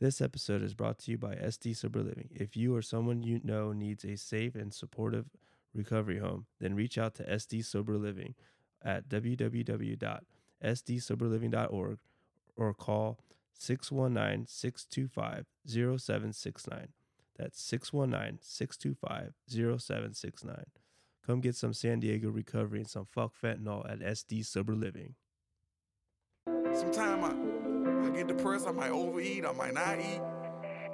This episode is brought to you by SD Sober Living. If you or someone you know needs a safe and supportive recovery home, then reach out to SD Sober Living at www.sdsoberliving.org or call 619 625 0769. That's 619 625 0769. Come get some San Diego recovery and some fuck fentanyl at SD Sober Living. Sometimes I, I get depressed, I might overeat, I might not eat.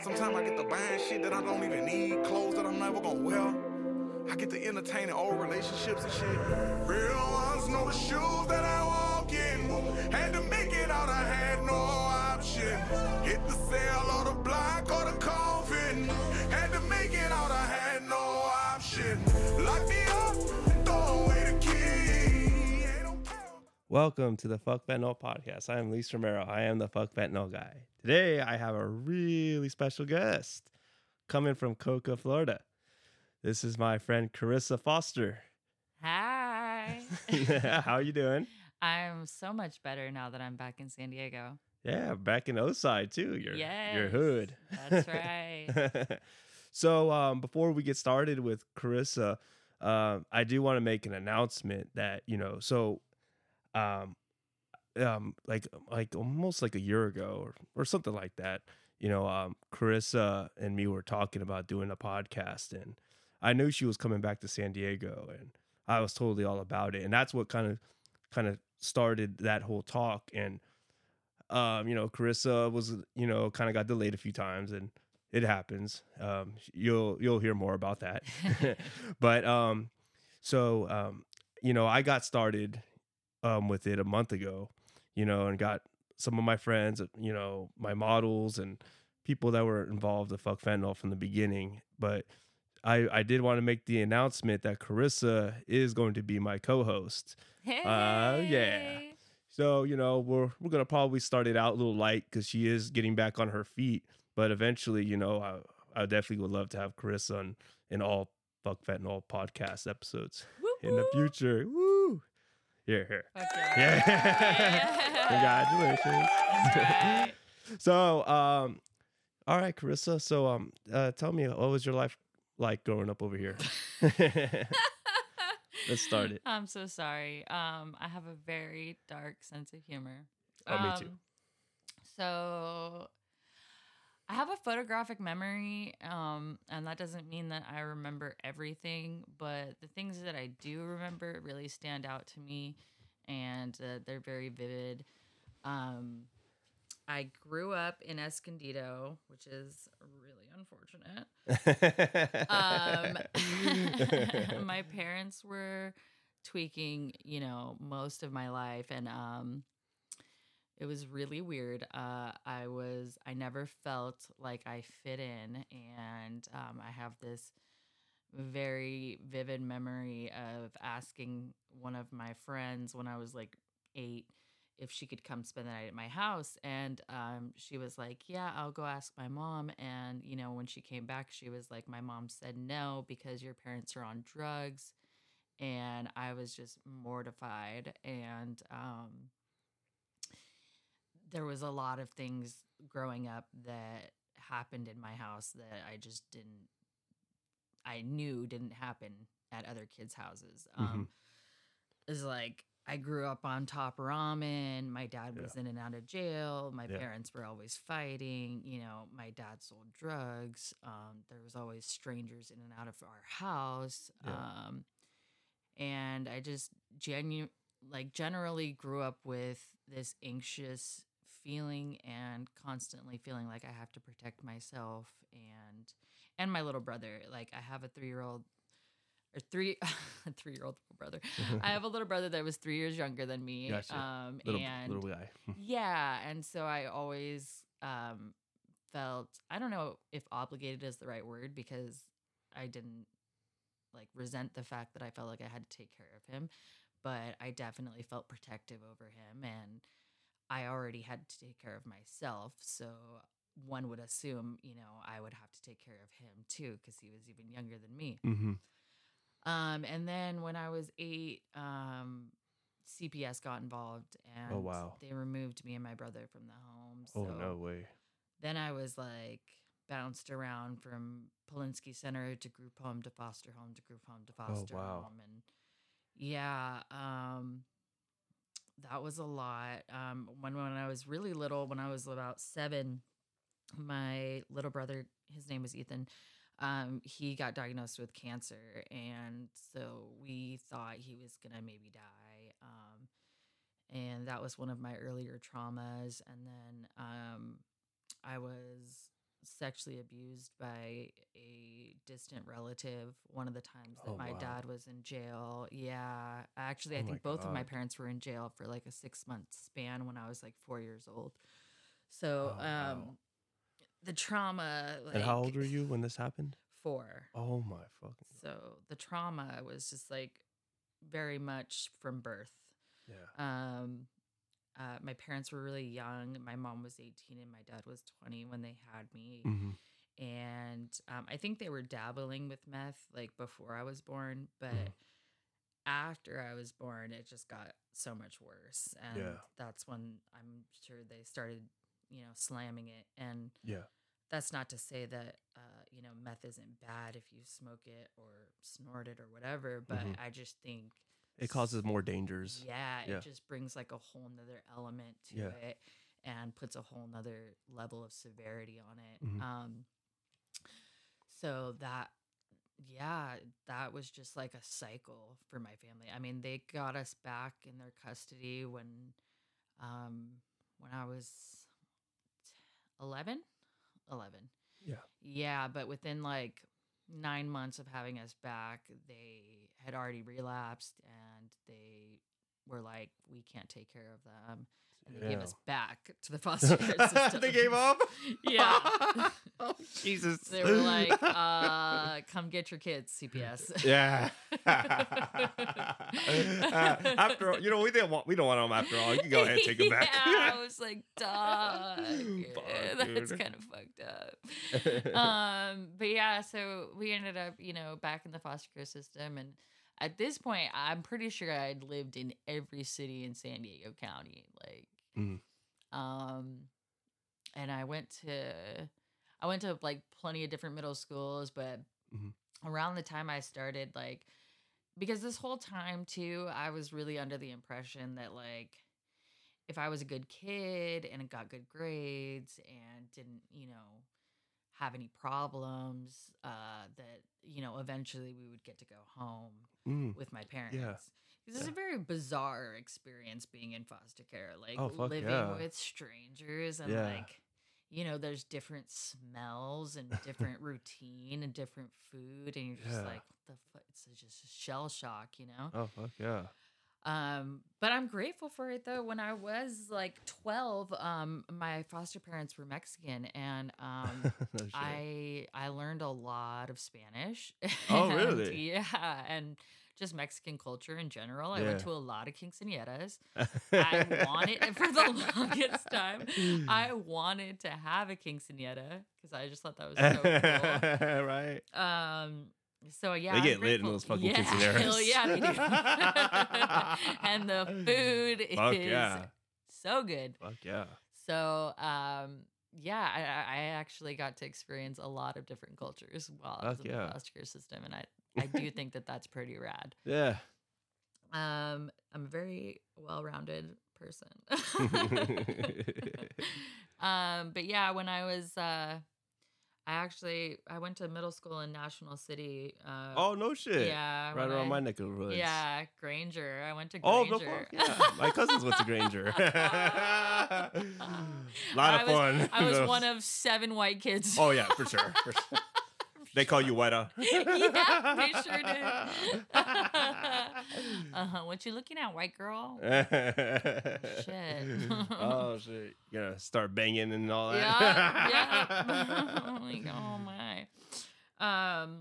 Sometimes I get to buying shit that I don't even need, clothes that I'm never gonna wear. I get to entertaining old relationships and shit. Real ones the shoes that I walk in. Had to Welcome to the Fuck Fentanyl podcast. I am Luis Romero. I am the Fuck Fentanyl guy. Today I have a really special guest coming from Cocoa, Florida. This is my friend Karissa Foster. Hi. How are you doing? I'm so much better now that I'm back in San Diego. Yeah, back in Oside too. Your your hood. that's right. so um, before we get started with Karissa, um, I do want to make an announcement that you know, so um, um, like like almost like a year ago or or something like that. You know, um, Karissa and me were talking about doing a podcast, and I knew she was coming back to San Diego, and I was totally all about it, and that's what kind of kind of started that whole talk and um, you know, Karissa was, you know, kind of got delayed a few times, and it happens. Um, you'll you'll hear more about that. but um, so um, you know, I got started um with it a month ago, you know, and got some of my friends, you know, my models and people that were involved with fuck fentanyl from the beginning. But I I did want to make the announcement that Karissa is going to be my co-host. Hey. Uh, yeah. So you know we're we're gonna probably start it out a little light because she is getting back on her feet, but eventually, you know, I, I definitely would love to have Karissa on in all fuck fentanyl podcast episodes Woo, in the future. Woo! Here, here. Fuck Yeah. Congratulations. That's right. So, um, all right, Karissa. So, um, uh, tell me, what was your life like growing up over here? Let's start it. I'm so sorry. Um, I have a very dark sense of humor. Oh, me too. Um, So I have a photographic memory, um, and that doesn't mean that I remember everything, but the things that I do remember really stand out to me, and uh, they're very vivid. Um, I grew up in Escondido, which is really unfortunate. Um, my parents were tweaking, you know, most of my life, and um, it was really weird. Uh, I was, I never felt like I fit in, and um, I have this very vivid memory of asking one of my friends when I was like eight if she could come spend the night at my house and um, she was like yeah i'll go ask my mom and you know when she came back she was like my mom said no because your parents are on drugs and i was just mortified and um, there was a lot of things growing up that happened in my house that i just didn't i knew didn't happen at other kids houses um, is like I grew up on top ramen. My dad was in and out of jail. My Yeah. parents were always fighting. You know, my dad sold drugs. Um, there was always strangers in and out of our house. Yeah. Um, and I just genu- like generally grew up with this anxious feeling and constantly feeling like I have to protect myself and and my little brother. Like I have a three year old or three a three year old brother. I have a little brother that was three years younger than me. Gotcha. Um, little and little guy. yeah, and so I always um, felt I don't know if obligated is the right word because I didn't like resent the fact that I felt like I had to take care of him, but I definitely felt protective over him and I already had to take care of myself, so one would assume, you know, I would have to take care of him too because he was even younger than me. Mm-hmm. Um, and then when I was eight, um, CPS got involved and Oh, wow. they removed me and my brother from the home. So Oh no way. then I was like bounced around from Polinsky Center to group home to foster home to group home to foster wow. home and yeah, um that was a lot. Um when when I was really little, when I was about 7, my little brother, his name was Ethan, um he got diagnosed with cancer and so we thought he was to maybe die. Um and that was one of my earlier traumas and then um I was sexually abused by a distant relative one of the times that Oh, my wow. dad was in jail. Yeah. Actually, I Oh my think both of my parents were in jail for like a 6 month span when I was like 4 years old. So, Oh, um wow. the trauma like and how old were you when this happened? 4. Oh my fucking. So, the trauma was just like very much from birth. Yeah. Um, uh, my parents were really young. My mom was 18 and my dad was 20 when they had me. hmm And um, I think they were dabbling with meth like before I was born, but Mhm. after I was born, it just got so much worse. And Yeah. that's when I'm sure they started, you know, slamming it. And Yeah. that's not to say that uh, you know meth isn't bad if you smoke it or snort it or whatever, but Mhm. I just think It causes more dangers. yeah, Yeah. it just brings like a whole nother element to Yeah. it and puts a whole nother level of severity on it. Mhm. Um so that yeah, that was just like a cycle for my family. I mean, they got us back in their custody when um when I was 11 11 Yeah. yeah, but within like nine months of having us back, they had already relapsed and they were like, we can't take care of them. And they gave us back to the foster care system. they gave up. Yeah. oh Jesus. They were like, uh, come get your kids, CPS. Yeah. Uh, after all, you know, we didn't want, we don't want them after all. You can go ahead and take them back. yeah, I was like. Fuck, that's kind of fucked up. um but yeah so we ended up you know back in the foster care system and at this point i'm pretty sure i'd lived in every city in san diego county like Mhm. um and i went to i went to like plenty of different middle schools but Mhm. around the time i started like because this whole time too i was really under the impression that like if I was a good kid and got good grades and didn't, you know, have any problems, uh, that, you know, eventually we would get to go home Mm. with my parents. Yeah. This is Yeah. a very bizarre experience being in foster care, like Oh, fuck living yeah. with strangers and like, you know, there's different smells and different routine and different food, and you're just like, what the fuck? It's just a shell shock, you know? Oh fuck yeah. Um, but I'm grateful for it though. When I was like 12, um, my foster parents were Mexican and um No. I I learned a lot of Spanish. Oh, And, really? Yeah, and just Mexican culture in general. I Yeah. went to a lot of quinceañeras. I wanted for the longest time. I wanted to have a quinceañera because I just thought that was so cool. right. Um. So yeah, They get lit in those fucking yeah, Hell yeah, they do. and the food Fuck is yeah. so good. Fuck yeah. So um, yeah, I, I actually got to experience a lot of different cultures while I was Fuck in yeah. the foster care system, and I I do think that that's pretty rad. Yeah. Um, I'm a very well-rounded person. um, but yeah, when I was uh, I actually I went to middle school in National City. Uh, oh no shit. yeah, Right around I- my neck of the woods. Yeah, Granger. I went to Oh, Granger. fuck? Yeah. My cousins went to Granger. A lot of I was- fun. I was one of seven white kids. Oh yeah, for sure. For sure. They call you Weta. yeah, they sure did. uh-huh. What you looking at, white girl? Shit. oh shit. You gonna start banging and all that. yeah, yeah. like, oh my. Um,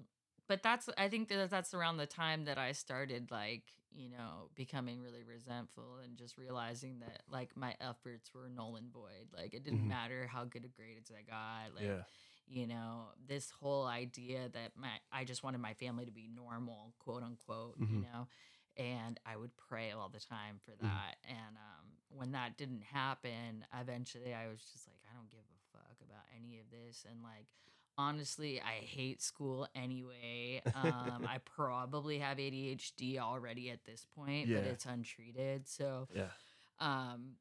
but that's I think that that's around the time that I started like you know becoming really resentful and just realizing that like my efforts were null and void. Like it didn't Mhm. matter how good of grades I got. Like yeah. You know this whole idea that my I just wanted my family to be normal, quote unquote. You Mhm. know. And I would pray all the time for Mhm. that. And um, when that didn't happen, eventually I was just like, I don't give a fuck about any of this and like honestly i hate school anyway um i probably have adhd already at this point Yeah. but it's untreated so Yeah. um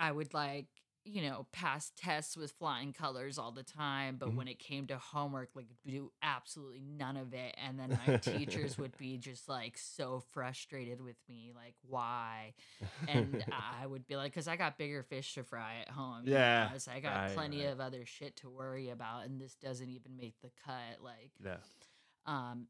i would like you know pass tests with flying colors all the time but Mhm. when it came to homework like do absolutely none of it and then my teachers would be just like so frustrated with me like why and i would be like because i got bigger fish to fry at home you Yeah, know, so i got right, plenty right. of other shit to worry about and this doesn't even make the cut like yeah. um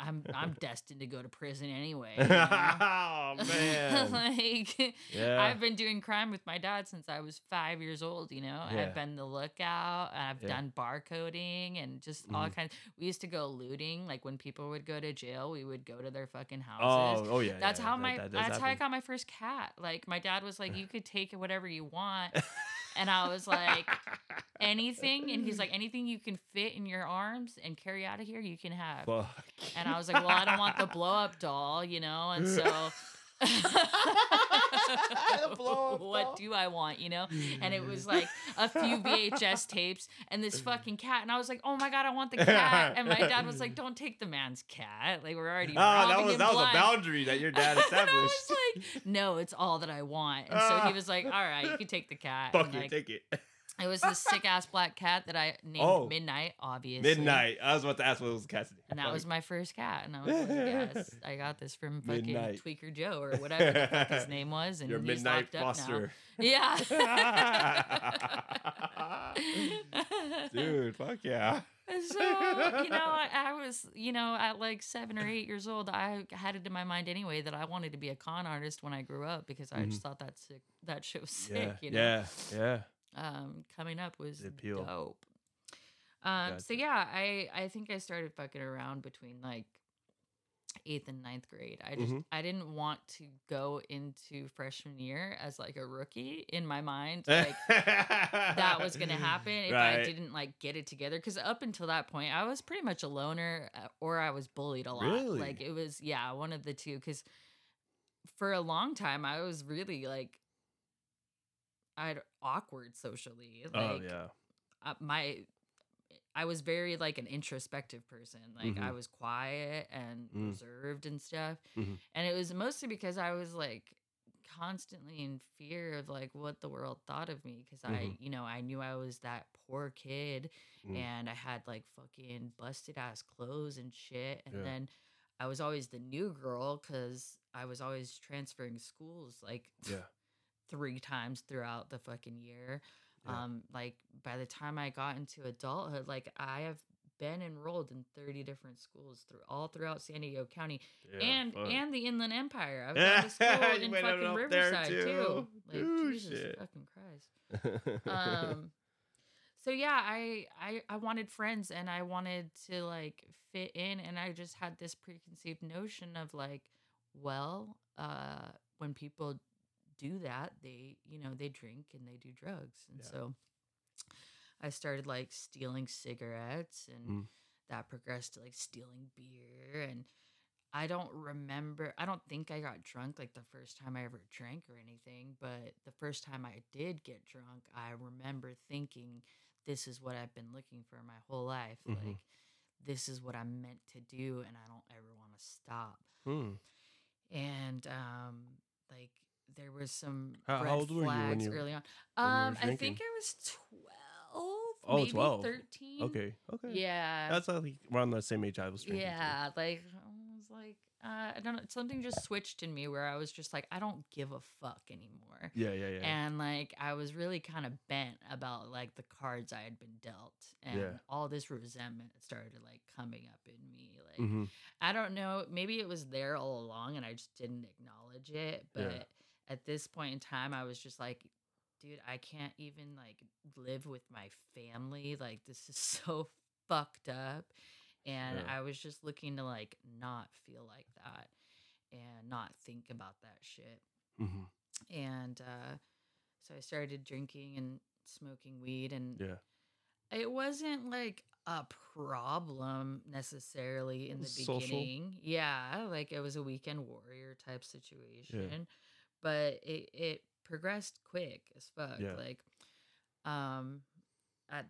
i'm i'm destined to go to prison anyway you know? oh man. like Yeah. I've been doing crime with my dad since I was five years old. You know, Yeah. I've been the lookout. I've Yeah. done barcoding and just all Mhm. kinds. We used to go looting. Like when people would go to jail, we would go to their fucking oh, houses. oh yeah. that's how that- my. that that's how I got my first cat. Like my dad was like, "You could take whatever you want," and I was like, "Anything," and he's like, "Anything you can fit in your arms and carry out of here, you can have." Fuck. And I was like, well, I don't want the blow up doll, you know? And so. The blow-up what doll. do I want, you know? And it was mm-hmm. like a few VHS tapes and this mm. fucking cat. And I was like, oh my God, I want the cat. And my dad was like, mm. don't take the man's cat. Like, we're already. Oh, that was him that was a boundary that your dad And I established. was like, no, it's all that I want. And so he was like, all right, you can take the cat. Fuck And, it, like, take it. It was this sick ass black cat that I named Oh. Midnight, obviously. Midnight. I was about to ask what was the cat's name. And that was my first cat. And I was like, yes, I got this from fucking Midnight. Tweaker Joe or whatever the fuck his name was. And your he's midnight locked up foster. now. Yeah. Dude, fuck yeah. So, you know, I, I was, you know, at like seven or eight years old, I had it in my mind anyway that I wanted to be a con artist when I grew up because I just thought that sick, that shit was sick, Mm-hmm. You know? yeah, yeah. Um, coming up was The appeal. dope. Um, so yeah, I I think I started fucking around between like eighth and ninth grade. I just Mhm. I didn't want to go into freshman year as like a rookie in my mind. Like that was gonna happen if I didn't like get it together. Because up until that point, I was pretty much a loner, uh, or I was bullied a lot. Really? Like it was yeah, one of the two. Because for a long time, I was really like. I'd awkward socially. Like, oh yeah. uh, my I was very like an introspective person. Like I Mhm. was quiet and Mm. reserved and stuff. Mhm. And it was mostly because I was like constantly in fear of like what the world thought of me because I, Mhm. you know, I knew I was that poor kid Mm. and I had like fucking busted ass clothes and shit. And Yeah. then I was always the new girl cuz I was always transferring schools like Yeah. Three times throughout the fucking year. Yeah. Um, like by the time I got into adulthood, like I have been enrolled in 30 different schools through all throughout San Diego County Yeah, and fuck. and the Inland Empire. I've gone to school in fucking Riverside too. too. Like Ooh, Jesus shit. fucking Christ. Um so yeah, I, I I wanted friends and I wanted to like fit in and I just had this preconceived notion of like, well, uh when people do that, they, you know, they drink and they do drugs. And Yeah. so I started like stealing cigarettes and Mm. that progressed to like stealing beer and I don't remember I don't think I got drunk like the first time I ever drank or anything, but the first time I did get drunk, I remember thinking this is what I've been looking for my whole life. Mhm. Like this is what I'm meant to do and I don't ever want to stop. Hmm. And um like there was some How- red old were you when flags you- early on. when you were Um I think drinking? I was 12, Oh, maybe 12. 13. Okay. Okay. Yeah. That's like around the same age I was drinking. too. Yeah, like I was like, uh, I don't know, something just switched in me where I was just like, I don't give a fuck anymore. Yeah, yeah, yeah. And like I was really kind of bent about like the cards I had been dealt, and Yeah. all this resentment started like coming up in me. Like Mhm. I don't know, maybe it was there all along, and I just didn't acknowledge it. But Yeah. At this point in time, I was just like, dude, I can't even like live with my family. Like this is so fucked up. And Yeah. I was just looking to like not feel like that and not think about that shit. Mhm. And uh so I started drinking and smoking weed and Yeah. it wasn't like a problem necessarily in the Social? beginning. Yeah, like it was a weekend warrior type situation. But it it progressed quick as fuck. Yeah. Like um at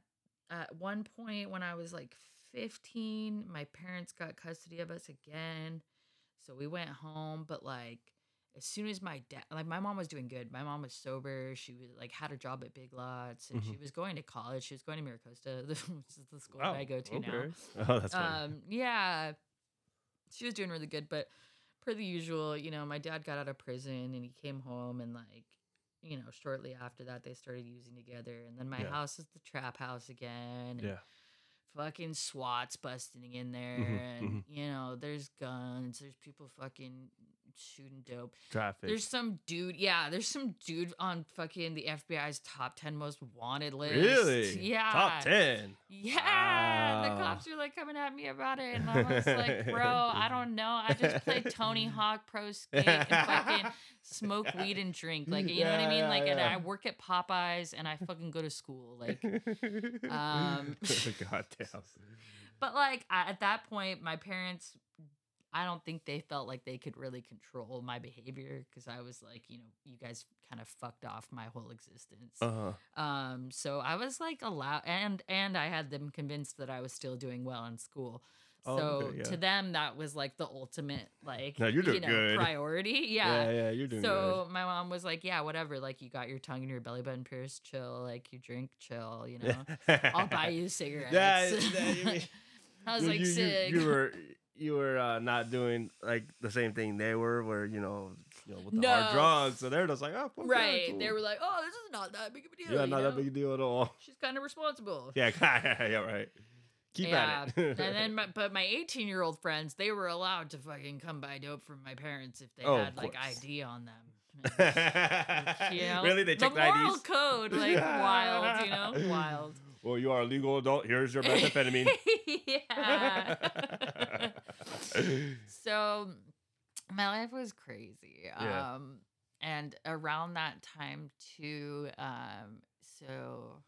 at one point when I was like 15, my parents got custody of us again. So we went home, but like as soon as my dad like my mom was doing good. My mom was sober. She was like had a job at Big Lots and she Mhm. was going to college. She was going to Miracosta, which is the school Wow, that I go to now. okay. Oh, that's funny. Um, yeah, she was doing really good, but per the usual, you know, my dad got out of prison and he came home and like, you know, shortly after that they started using together, and then my Yeah. house is the trap house again. and yeah. Fucking SWAT's busting in there, Mhm, and you know, there's guns, there's people fucking shooting dope. Traffic. There's some dude, yeah, there's some dude on fucking the FBI's top 10 most wanted list. really? Yeah. Top 10. Yeah, and the cops are like coming at me about it, and I was like, "Bro, I don't know. I just play Tony Hawk Pro Skate and fucking smoke weed and drink, like you know what I Yeah, mean. yeah, Like, and. I work at Popeyes, and I fucking go to school, like." Um, God damn. But like I, at that point, my parents, I don't think they felt like they could really control my behavior because I was like, you know, you guys kind of fucked off my whole existence. Uh-huh. Um, so I was like allowed, and and I had them convinced that I was still doing well in school. Oh, So okay, yeah. to them, that was like the ultimate like No, you're doing you know, good. priority. Yeah, Yeah. yeah, you're doing So my mom was like, "Yeah, whatever. Like you got your tongue in your belly button pierced, chill. Like you drink, chill. You know. I'll buy you cigarettes." Yeah, you I was you, like, you, you- "Sick." You, were you were uh, not doing like the same thing they were, where you know, you know, with the No. hard drugs. So they're just like, oh, fuck yeah, right. cool. They were like, "Oh, this is not that big of a deal." yeah, you not that big a deal at all. She's kind of responsible. Yeah, yeah, right. Keep yeah. at it. and then, my, but my 18 year old friends, they were allowed to fucking come buy dope from my parents if they Oh, of had like course. ID on them. you know, really, they the check the moral IDs. code, like wild, you know, wild. Well, you are a legal adult. Here's your methamphetamine. yeah. so my life was crazy. Yeah. Um and around that time too, um, so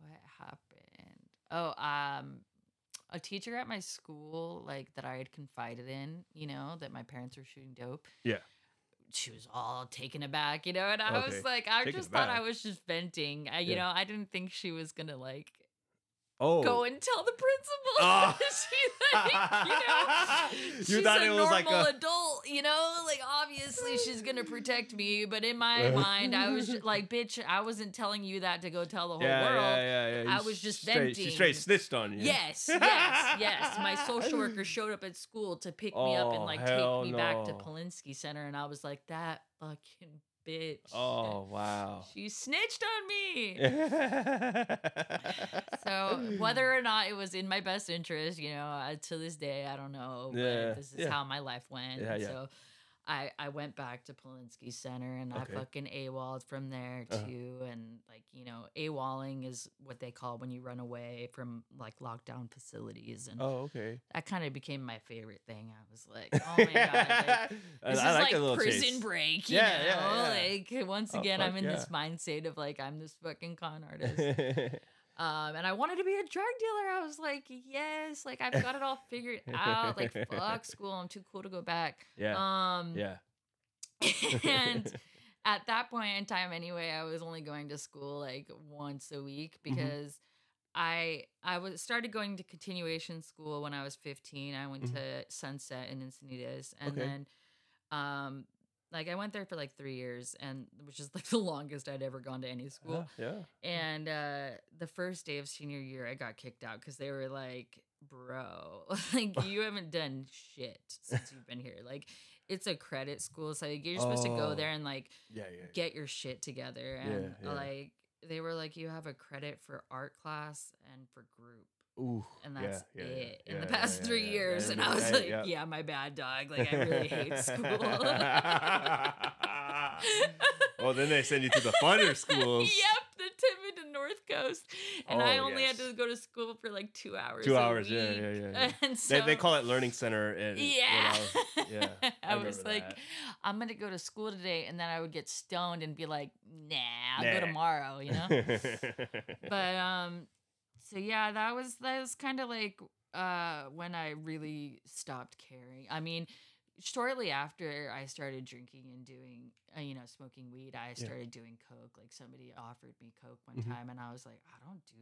what happened? Oh, um a teacher at my school, like that I had confided in, you know, that my parents were shooting dope. Yeah. She was all taken aback, you know, and I Okay. was like, I just thought I was just venting. I, you Yeah. know, I didn't think she was gonna like oh, go and tell the principal. Oh. she like, you know, You she's thought a it was normal like a- adult, you know, like obviously she's gonna protect me, but in my mind, I was just, like, bitch, I wasn't telling you that to go tell the whole yeah, world. yeah, yeah, yeah. I was just straight, She venting. straight snitched on you. Yes, yes, yes. My social worker showed up at school to pick me up and Oh, like take me back to no. Polinsky Center, and I was like, that fucking bitch. Oh wow. She snitched on me. So whether or not it was in my best interest, you know, uh, to this day I don't know. But Yeah, this is yeah. how my life went. Yeah, yeah. So I I went back to Polinsky Center and Okay. I fucking AWOL'd from there Uh-huh. too. And like you know, AWOLing is what they call when you run away from like lockdown facilities, and oh okay. that kind of became my favorite thing. I was like, oh my god. Like, this I is like like, prison chase. break, you Yeah, know? yeah, yeah. Like once Oh, again, fuck I'm in this mindset of like I'm this fucking con artist. Um, and I wanted to be a drug dealer. I was like, yes, like I've got it all figured out. Like, fuck school. I'm too cool to go back. yeah. Um, yeah. and at that point in time, anyway, I was only going to school like once a week Mhm. because I I was started going to continuation school when I was 15. I went Mhm. to Sunset in Encinitas, and Okay. then um like I went there for like three years, and which is like the longest I'd ever gone to any school. Yeah. And uh, the first day of senior year, I got kicked out because they were like, "Bro, like you haven't done shit since you've been here. Like, it's a credit school, so like, you're supposed to go Oh. there and like Yeah. Yeah. get your shit together." And yeah. like, they were like, "You have a credit for art class and for group." Ooh. And that's yeah, yeah, it in yeah, the past three years. and I was like, yeah. yeah, my bad, dog. Like, I really hate school. well, then they send you to the funner schools. Yep, the Timid and North Coast, and I Oh, only had to go to school for like two hours. Two hours, yeah, week. yeah, yeah. And They, they call it learning center. And Yeah, I was, yeah. I, I was like, that. I'm gonna go to school today, and then I would get stoned and be like, Nah, I'll go tomorrow. You know. but um, so yeah, that was that was kind of like uh when I really stopped caring. I mean, shortly after I started drinking and doing, uh, you know, smoking weed, I Yeah. started doing coke. Like somebody offered me coke one Mhm. time, and I was like, I don't do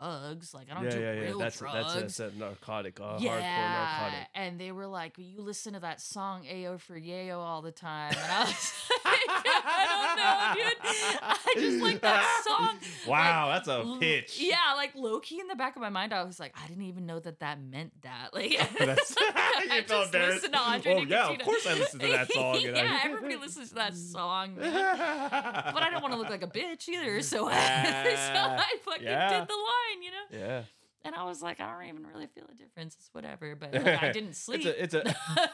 drugs. Like I don't yeah, do yeah, yeah. real That's drugs. that's a, that's a narcotic, uh, yeah, hardcore narcotic. and they were like, "You listen to that song "Ayo for Yayo" all the time," and I was like, "I don't know, dude. I just like that song." Wow, that's a pitch. Yeah, like low key in the back of my mind, I was like, I didn't even know that that meant that. Like, That's- I just listened to Andre Oh yeah, of course I listened to that song. yeah, everybody listens to that song, man. But I don't want to look like a bitch either, so, I, so I fucking yeah. did the line, you know. Yeah, And I was like, I don't even really feel a difference. It's whatever. But like, I didn't sleep. It's a, it's a.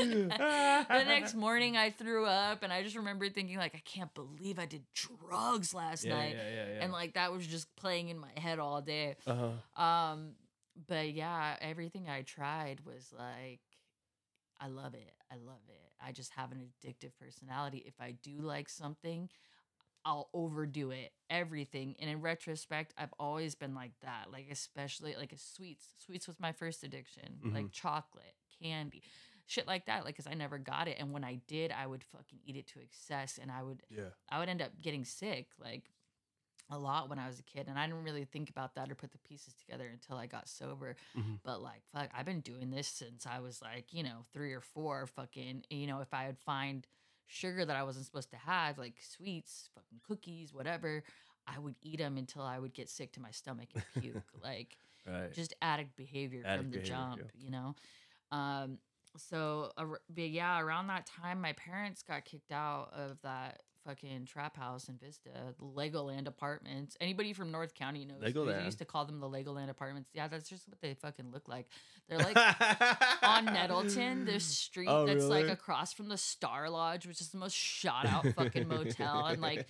the next morning I threw up and I just remember thinking like I can't believe I did drugs last yeah, night. yeah, yeah, yeah. And like that was just playing in my head all day. uh-huh. Um but yeah, everything I tried was like I love it. I love it. I just have an addictive personality. If I do like something, I'll overdo it. Everything. And in retrospect, I've always been like that. Like especially like sweets. Sweets was my first addiction. Like mm-hmm. chocolate, candy, shit like that. Like cuz I never got it and when I did, I would fucking eat it to excess and I would Yeah. I would end up getting sick like a lot when I was a kid, and I didn't really think about that or put the pieces together until I got sober. Mhm. But like, fuck, I've been doing this since I was like, you know, three or four. Fucking, you know, if I would find sugar that I wasn't supposed to have, like sweets, fucking cookies, whatever, I would eat them until I would get sick to my stomach and puke. like, Right. just addict behavior Addict from the behavior, jump, yeah. you know. Um, so ar- but yeah, around that time, my parents got kicked out of that fucking trap house in Vista, Legoland apartments. Anybody from North County knows. We Legoland. used to call them the Legoland apartments. Yeah, that's just what they fucking look like. They're like on Nettleton, this street Oh, that's like across from the Star Lodge, which is the most shot out fucking motel. And like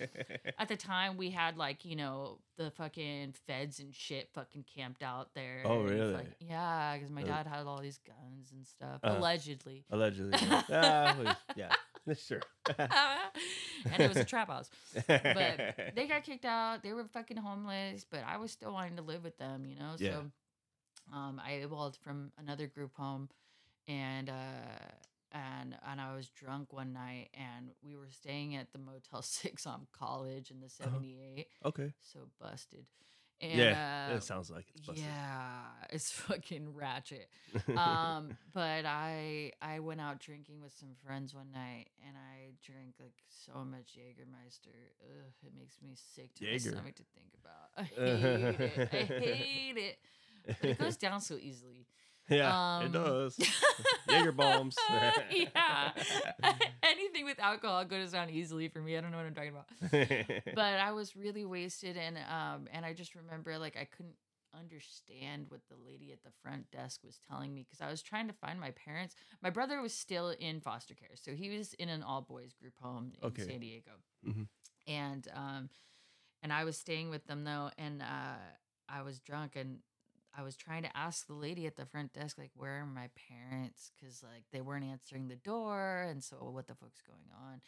at the time we had like, you know, the fucking feds and shit fucking camped out there. Oh, really? fuck- yeah, because my Uh, dad had all these guns and stuff. uh, allegedly. allegedly. yeah. Ah, well, yeah, sure. and it was a trap house. But they got kicked out. They were fucking homeless, but I was still wanting to live with them, you know? Yeah. So um I evolved from another group home and uh and and I was drunk one night and we were staying at the Motel 6 on college in the 78. okay. So busted. And yeah, uh, it sounds like it's busted. yeah, it's fucking ratchet. Um, but I I went out drinking with some friends one night, and I drank like so much Jägermeister. Ugh, it makes me sick to Jaeger. my stomach to think about. I hate it. I hate it. But it goes down so easily. Yeah, um, it does. Jaeger bombs. yeah. Anything with alcohol goes down easily for me. I don't know what I'm talking about. but I was really wasted and um and I just remember like I couldn't understand what the lady at the front desk was telling me because I was trying to find my parents. My brother was still in foster care, so he was in an all boys group home in Okay. San Diego, Mhm. and um and I was staying with them though, and uh I was drunk and. I was trying to ask the lady at the front desk, like, where are my parents? Because, like, they weren't answering the door. And so, what the fuck's going on?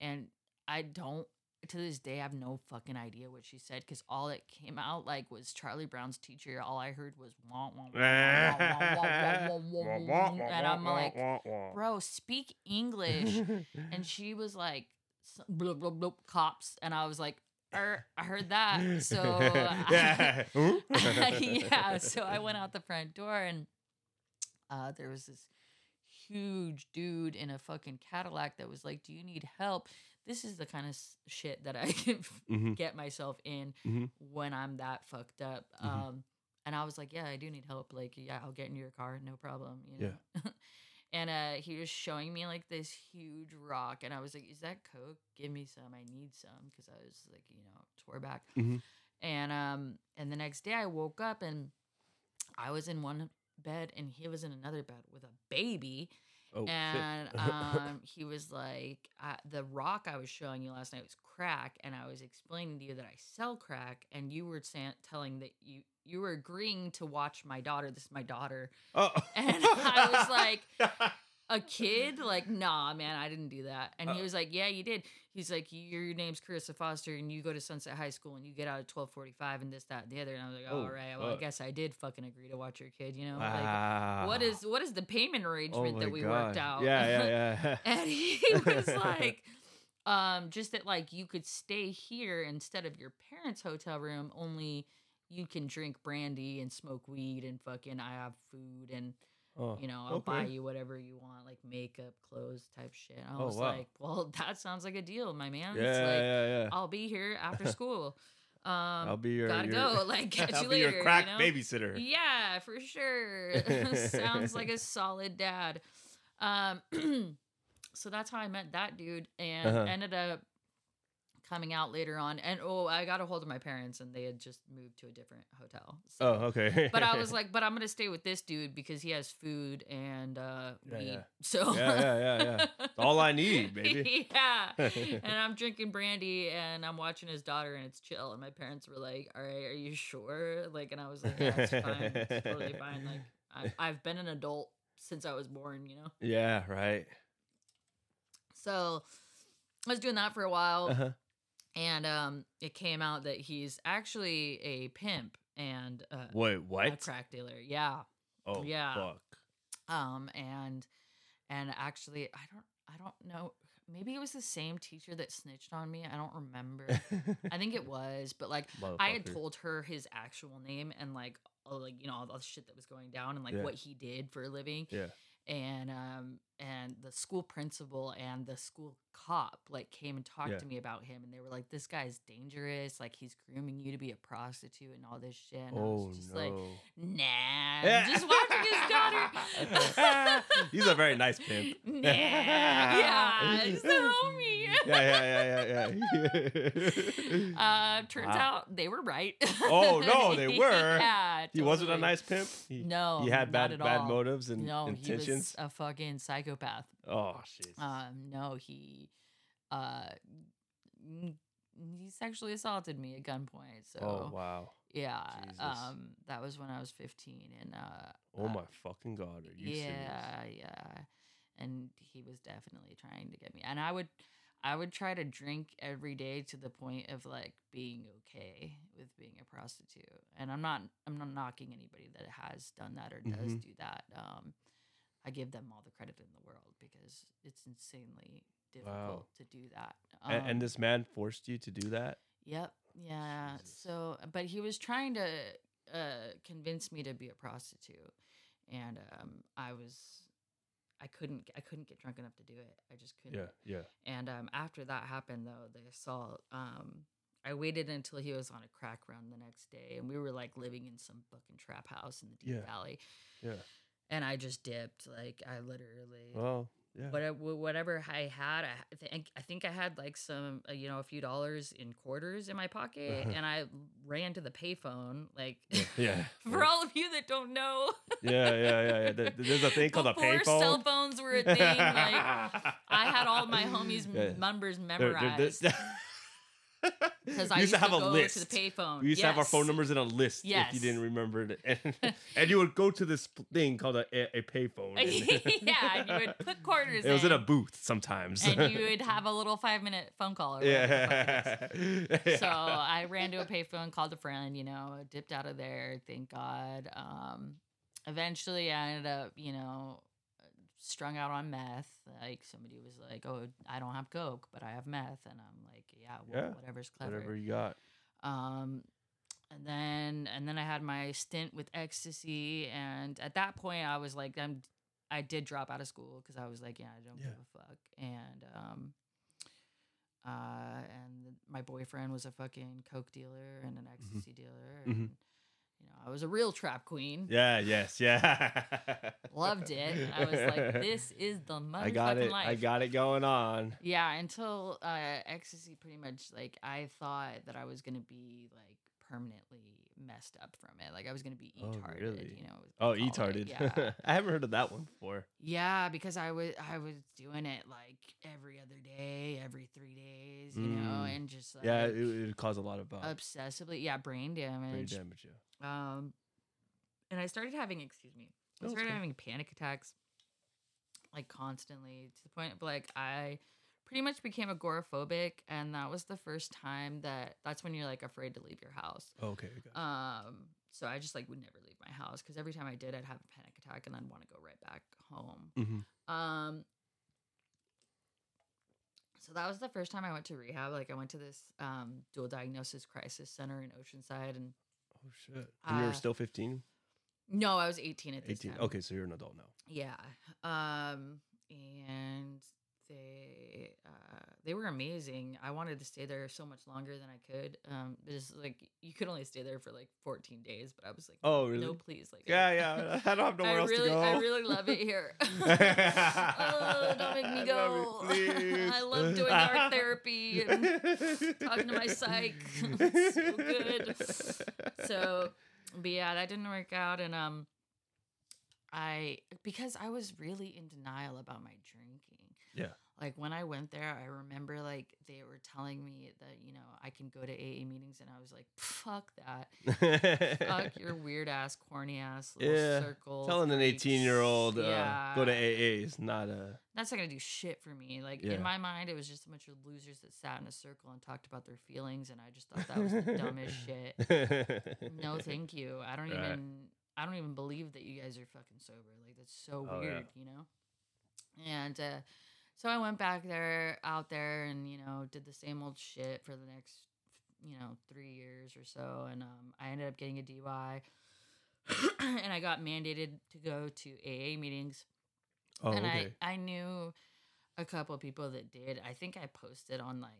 And I don't, to this day, I have no fucking idea what she said because all it came out like was Charlie Brown's teacher. All I heard was, wah, wah, wah, and I'm like, bro, speak English. and she was like, blah, blah, blah, cops. And I was like, er, I heard that. So yeah. yeah, so I went out the front door and uh, there was this huge dude in a fucking Cadillac that was like, "Do you need help?" This is the kind of shit that I can Mhm. get myself in Mhm. when I'm that fucked up. Mhm. Um, and I was like, "Yeah, I do need help. Like, yeah, I'll get in your car, no problem." You know. And uh, he was showing me like this huge rock, and I was like, "Is that coke? Give me some. I need some." Because I was like, you know, tore back. Mhm. And um, and the next day I woke up and I was in one bed and he was in another bed with a baby. Oh, and um, he was like, uh, the rock I was showing you last night was crack, and I was explaining to you that I sell crack, and you were saying, telling that you you were agreeing to watch my daughter. This is my daughter, oh. and I was like, a kid, like, nah, man, I didn't do that. And he Uh. was like, yeah, you did. He's like, your, name's Karissa Foster, and you go to Sunset High School, and you get out at twelve forty five, and this, that, and the other. And I was like, Oh, all right, well, I guess I did fucking agree to watch your kid, you know? Like, what is what is the payment Oh arrangement my that we worked out? Yeah, yeah, yeah. and he was like um just that like you could stay here instead of your parents hotel room only you can drink brandy and smoke weed and fucking i have food and oh, you know i'll buy you whatever you want like makeup clothes type shit i Oh, was wow. like well that sounds like a deal my man Yeah, it's like yeah, yeah. i'll be here after school um I'll be your. gotta your- go like catch I'll you be later your crack you know? babysitter. Yeah, for sure. Sounds like a solid dad. Um, so that's how I met that dude, and Uh-huh. ended up coming out later on. And oh, I got a hold of my parents, and they had just moved to a different hotel. So. Oh, okay. But I was like, but I'm gonna stay with this dude because he has food and uh, Yeah, weed. yeah. So Yeah, yeah, yeah, yeah. All I need, baby. yeah. and I'm drinking brandy and I'm watching his daughter and it's chill. And my parents were like, "All right, are you sure?" Like, and I was like, "Yeah, it's fine. It's totally fine." Like, I, I've been an adult since I was born, you know. yeah, right. So I was doing that for a while, Uh-huh. And um, it came out that he's actually a pimp and uh, Wait, a what? crack dealer. Yeah. Oh, yeah. fuck. um and and actually i don't i don't know maybe it was the same teacher that snitched on me i don't remember i think it was but like i had told her his actual name and like all like you know all the shit that was going down and like Yeah. what he did for a living Yeah. and um and the school principal and the school cop like came and talked Yeah. to me about him and they were like this guy's dangerous like he's grooming you to be a prostitute and all this shit and i Oh was just no. like nah I'm just watching his daughter He's a very nice pimp. Nah, yeah, he's the homie. yeah, yeah, yeah, yeah. Uh, turns Wow. out they were right. Oh, no, they were? yeah, he wasn't a nice pimp. He, No, he had bad bad all. motives and No, he intentions. was a fucking psychopath. oh shit. Um, no, he, uh, he sexually assaulted me at gunpoint. So oh wow. yeah, Jesus. um, that was when I was fifteen, and uh, Oh uh, my fucking god. Are you yeah, serious? yeah. And he was definitely trying to get me. And I would I would try to drink every day to the point of like being okay with being a prostitute. And I'm not I'm not knocking anybody that has done that or does Mhm. do that. Um I give them all the credit in the world because it's insanely difficult Wow. to do that. A- and, Um, this man forced you to do that? Yep. Yeah. Jesus. So, but he was trying to uh, convince me to be a prostitute, and um, I was, I couldn't, I couldn't get drunk enough to do it. I just couldn't. Yeah, yeah. And um, after that happened, though, the assault, um, I waited until he was on a crack run the next day, and we were like living in some fucking trap house in the Deep Yeah. Valley, Yeah. And I just dipped. Like I literally, Well, yeah. whatever whatever I had, I think I think I had like some uh, you know a few dollars in quarters in my pocket, Uh-huh. and I ran to the payphone. Like yeah. for all of you that don't know, yeah, yeah, yeah, yeah. There's a thing called a before payphone. cell phones were a thing, like I had all my homies' Yeah. numbers There- there- memorized there- because I used to, have a list. to the payphone. We used to have our phone numbers in a list yes. if you didn't remember it. And, and you would go to this thing called a, a, payphone. and- yeah, and you would put quarters. In. It was in a booth sometimes. and you would have a little five minute phone call. Or whatever the fuck it is. yeah. so I ran to a payphone, called a friend, you know, dipped out of there, thank God. Um, eventually I ended up, you know, strung out on meth. Like somebody was like, "Oh, I don't have coke, but I have meth," and I'm like, "Yeah, well, Yeah, whatever's clever." whatever you got. Um, and then and then I had my stint with ecstasy, and at that point I was like, I'm. I did drop out of school because I was like, yeah, I don't Yeah. give a fuck, and um. Uh, and my boyfriend was a fucking coke dealer and an ecstasy dealer, and Mhm. I was a real trap queen. Yeah, yes, yeah. Loved it. I was like, this is the motherfucking I got it. life. I got it going on. Yeah, until uh, ecstasy, pretty much like I thought that I was gonna be like permanently messed up from it. Like I was gonna be Oh, really? you know. Oh, they call it. e-tarded. Yeah. I haven't heard of that one before. yeah, because I was I was doing it like every other day, every three days, you know, Mm. and just like yeah, it, it would cause a lot of uh, obsessively, yeah, brain damage. brain damage. damage. Yeah. Um, and I started having, excuse me, I started having panic attacks like constantly to the point of like I pretty much became agoraphobic and that was the first time that that's when you're like afraid to leave your house. Okay. Um so I just like would never leave my house because every time I did I'd have a panic attack and I'd want to go right back home. Mhm. Um so that was the first time I went to rehab. Like I went to this um dual diagnosis crisis center in Oceanside and Oh shit. And you Uh, were still 15? no, I was 18 at this 18. time. Okay, so you're an adult now. Yeah. Um and they uh they were amazing. I wanted to stay there so much longer than I could. Um but it's like you could only stay there for like 14 days, but I was like Oh, really? no please like Yeah, yeah. I don't have nowhere I else really to go. I really love it here. oh, don't make me Love go. it. I love doing art therapy and talking to my psych. It's so good. so but yeah that didn't work out and um i because i was really in denial about my drinking Yeah. Like when i went there i remember like they were telling me that you know i can go to aa meetings and i was like fuck that fuck your weird ass corny ass little Yeah, circle Telling an 18 year old uh, yeah go to AA is not a. that's not gonna do shit for me. Like Yeah. in my mind, it was just a bunch of losers that sat in a circle and talked about their feelings, and I just thought that was the dumbest shit. No, thank you. I don't Right. even. I don't even believe that you guys are fucking sober. Like that's so Oh, weird, you know. And uh, so I went back there, out there, and you know, did the same old shit for the next, you know, three years or so, and um, I ended up getting a DUI, and I got mandated to go to AA meetings Oh, and okay. I I knew a couple people that did. I think I posted on like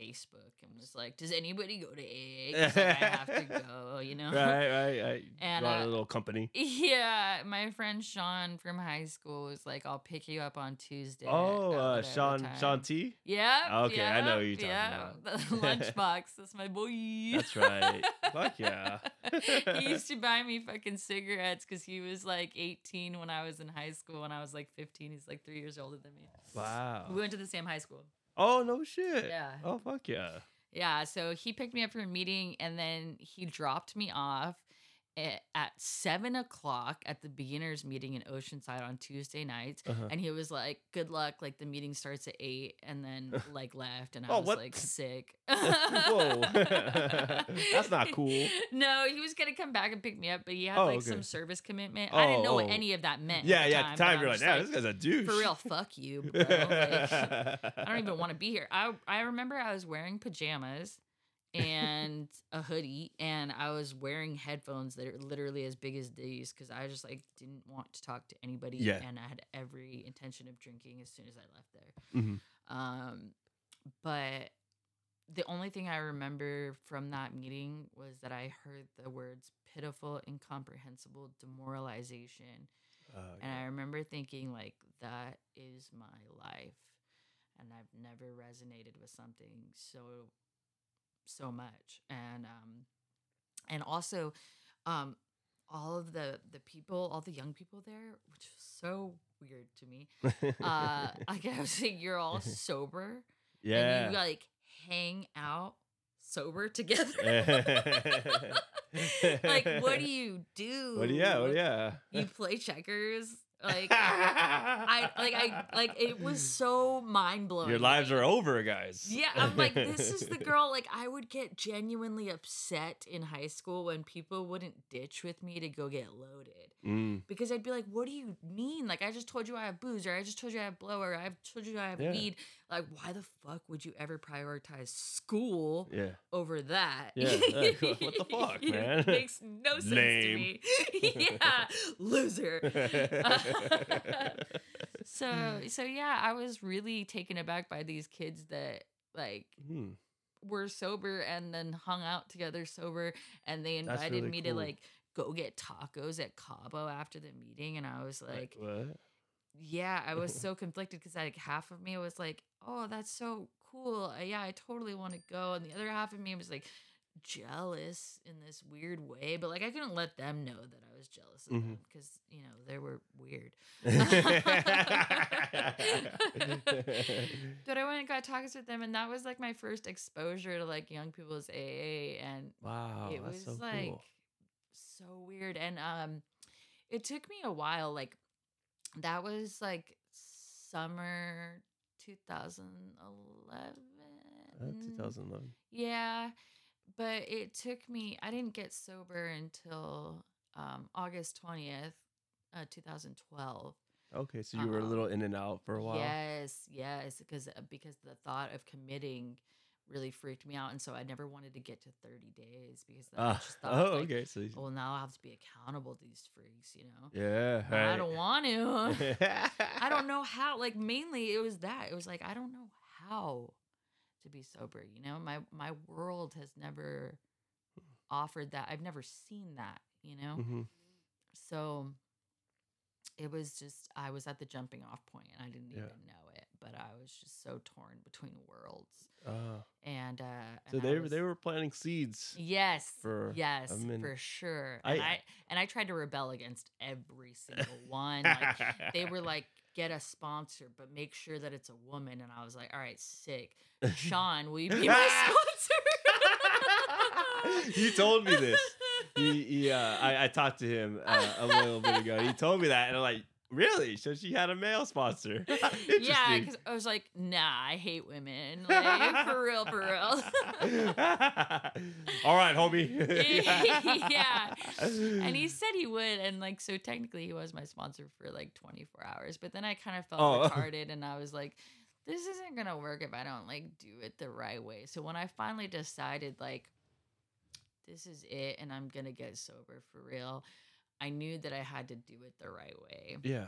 Facebook and was like, "Does anybody go to AA? like, I have to go." You know. right, right, right. And, Run a uh, little company. Yeah, my friend Sean from high school was like, "I'll pick you up on Tuesday." Oh, uh, Sean, time." Sean T. Yeah. Okay, I know who you're talking yeah. about. The lunchbox. That's my boy. That's right. Fuck yeah. he used to buy me fucking cigarettes because he was like 18 when I was in high school, and I was like 15. He's like three years older than me. Wow. We went to the same high school. Oh no shit. Yeah. Oh fuck yeah. Yeah. So he picked me up for a meeting, and then he dropped me off at, seven o'clock at the beginners meeting in Oceanside on Tuesday nights. Uh-huh. And he was like, "Good luck." Like the meeting starts at eight, and then like left, and I Oh, was what? like sick. Whoa. That's not cool. No, he was gonna come back and pick me up, but he had Oh, like okay. some service commitment. I didn't know Oh, what oh. any of that meant. Yeah, at yeah. time, At the time you're like, yeah, this guy's a douche. for real, fuck you, bro. Like, I don't even want to be here. I I remember I was wearing pajamas and a hoodie, and I was wearing headphones that are literally as big as these because I just like didn't want to talk to anybody, Yeah. and I had every intention of drinking as soon as I left there. Mhm. Um, but the only thing I remember from that meeting was that I heard the words pitiful, incomprehensible demoralization. Oh, And I remember thinking, like, that is my life. And I've never resonated with something so, so much. And, um, and also, um, all of the, the people, all the young people there, which was so weird to me. Uh, like I was saying, you're all sober and yeah. you like hang out sober together. like, what do you do? What do you? Yeah. What? Yeah. You play checkers. Like I like I like it was so mind blowing. Your lives are over, guys. Yeah, I'm like, this is the girl. Like, I would get genuinely upset in high school when people wouldn't ditch with me to go get loaded Mm. because I'd be like, "What do you mean? Like, I just told you I have booze, or I just told you I have blow, or I've told you I have Yeah. weed. Like, why the fuck would you ever prioritize school Yeah. over that? Yeah, what the fuck, man? it makes no sense Lame. to me. yeah, loser. so, so yeah, I was really taken aback by these kids that like Hmm. were sober and then hung out together sober, and they invited really me cool. to like go get tacos at Cabo after the meeting, and I was like, what? yeah, I was so conflicted because like half of me was like, oh, that's so cool. Uh, Yeah, I totally want to go, and the other half of me was like jealous in this weird way, but like I couldn't let them know that I was jealous of them Mhm. because you know they were weird. But I went and got tacos with them, and that was like my first exposure to like young people's AA, and wow, it was so like cool. so weird. And um, it took me a while. Like That was like summer 2011. Uh, 2011. Yeah, but it took me. I didn't get sober until um, August 20th, uh, 2012. Okay, so you were a little in and out for a while. Yes, yes, because uh, because the thought of committing really freaked me out, and so I never wanted to get to thirty days because then I Ah, just thought, oh, like, okay. So you- well, now I have to be accountable to these freaks, you know. yeah, But I don't want to. I don't know how. Like mainly, it was that. It was like I don't know how to be sober. You know, my my world has never offered that. I've never seen that. You know, Mhm. so it was just I was at the jumping off point and I didn't Yeah. even know it, but I was just so torn between worlds. Ah, And uh so and they were was- they were planting seeds. Yes. for yes, for sure. I- And I, and I tried to rebel against every single one. Like they were like, get a sponsor, but make sure that it's a woman. And I was like, all right, sick. Sean, will you be my sponsor? he told me this. He, he uh, I, I talked to him uh, a little bit ago. He told me that, and I'm like, really? So she had a male sponsor. yeah, because I was like, nah, I hate women. Like, for real, for real. All right, homie. Yeah. and he said he would and like so technically he was my sponsor for like 24 hours but then i kind of felt Oh. retarded and i was like this isn't gonna work if i don't like do it the right way so when i finally decided like this is it and i'm gonna get sober for real i knew that i had to do it the right way yeah.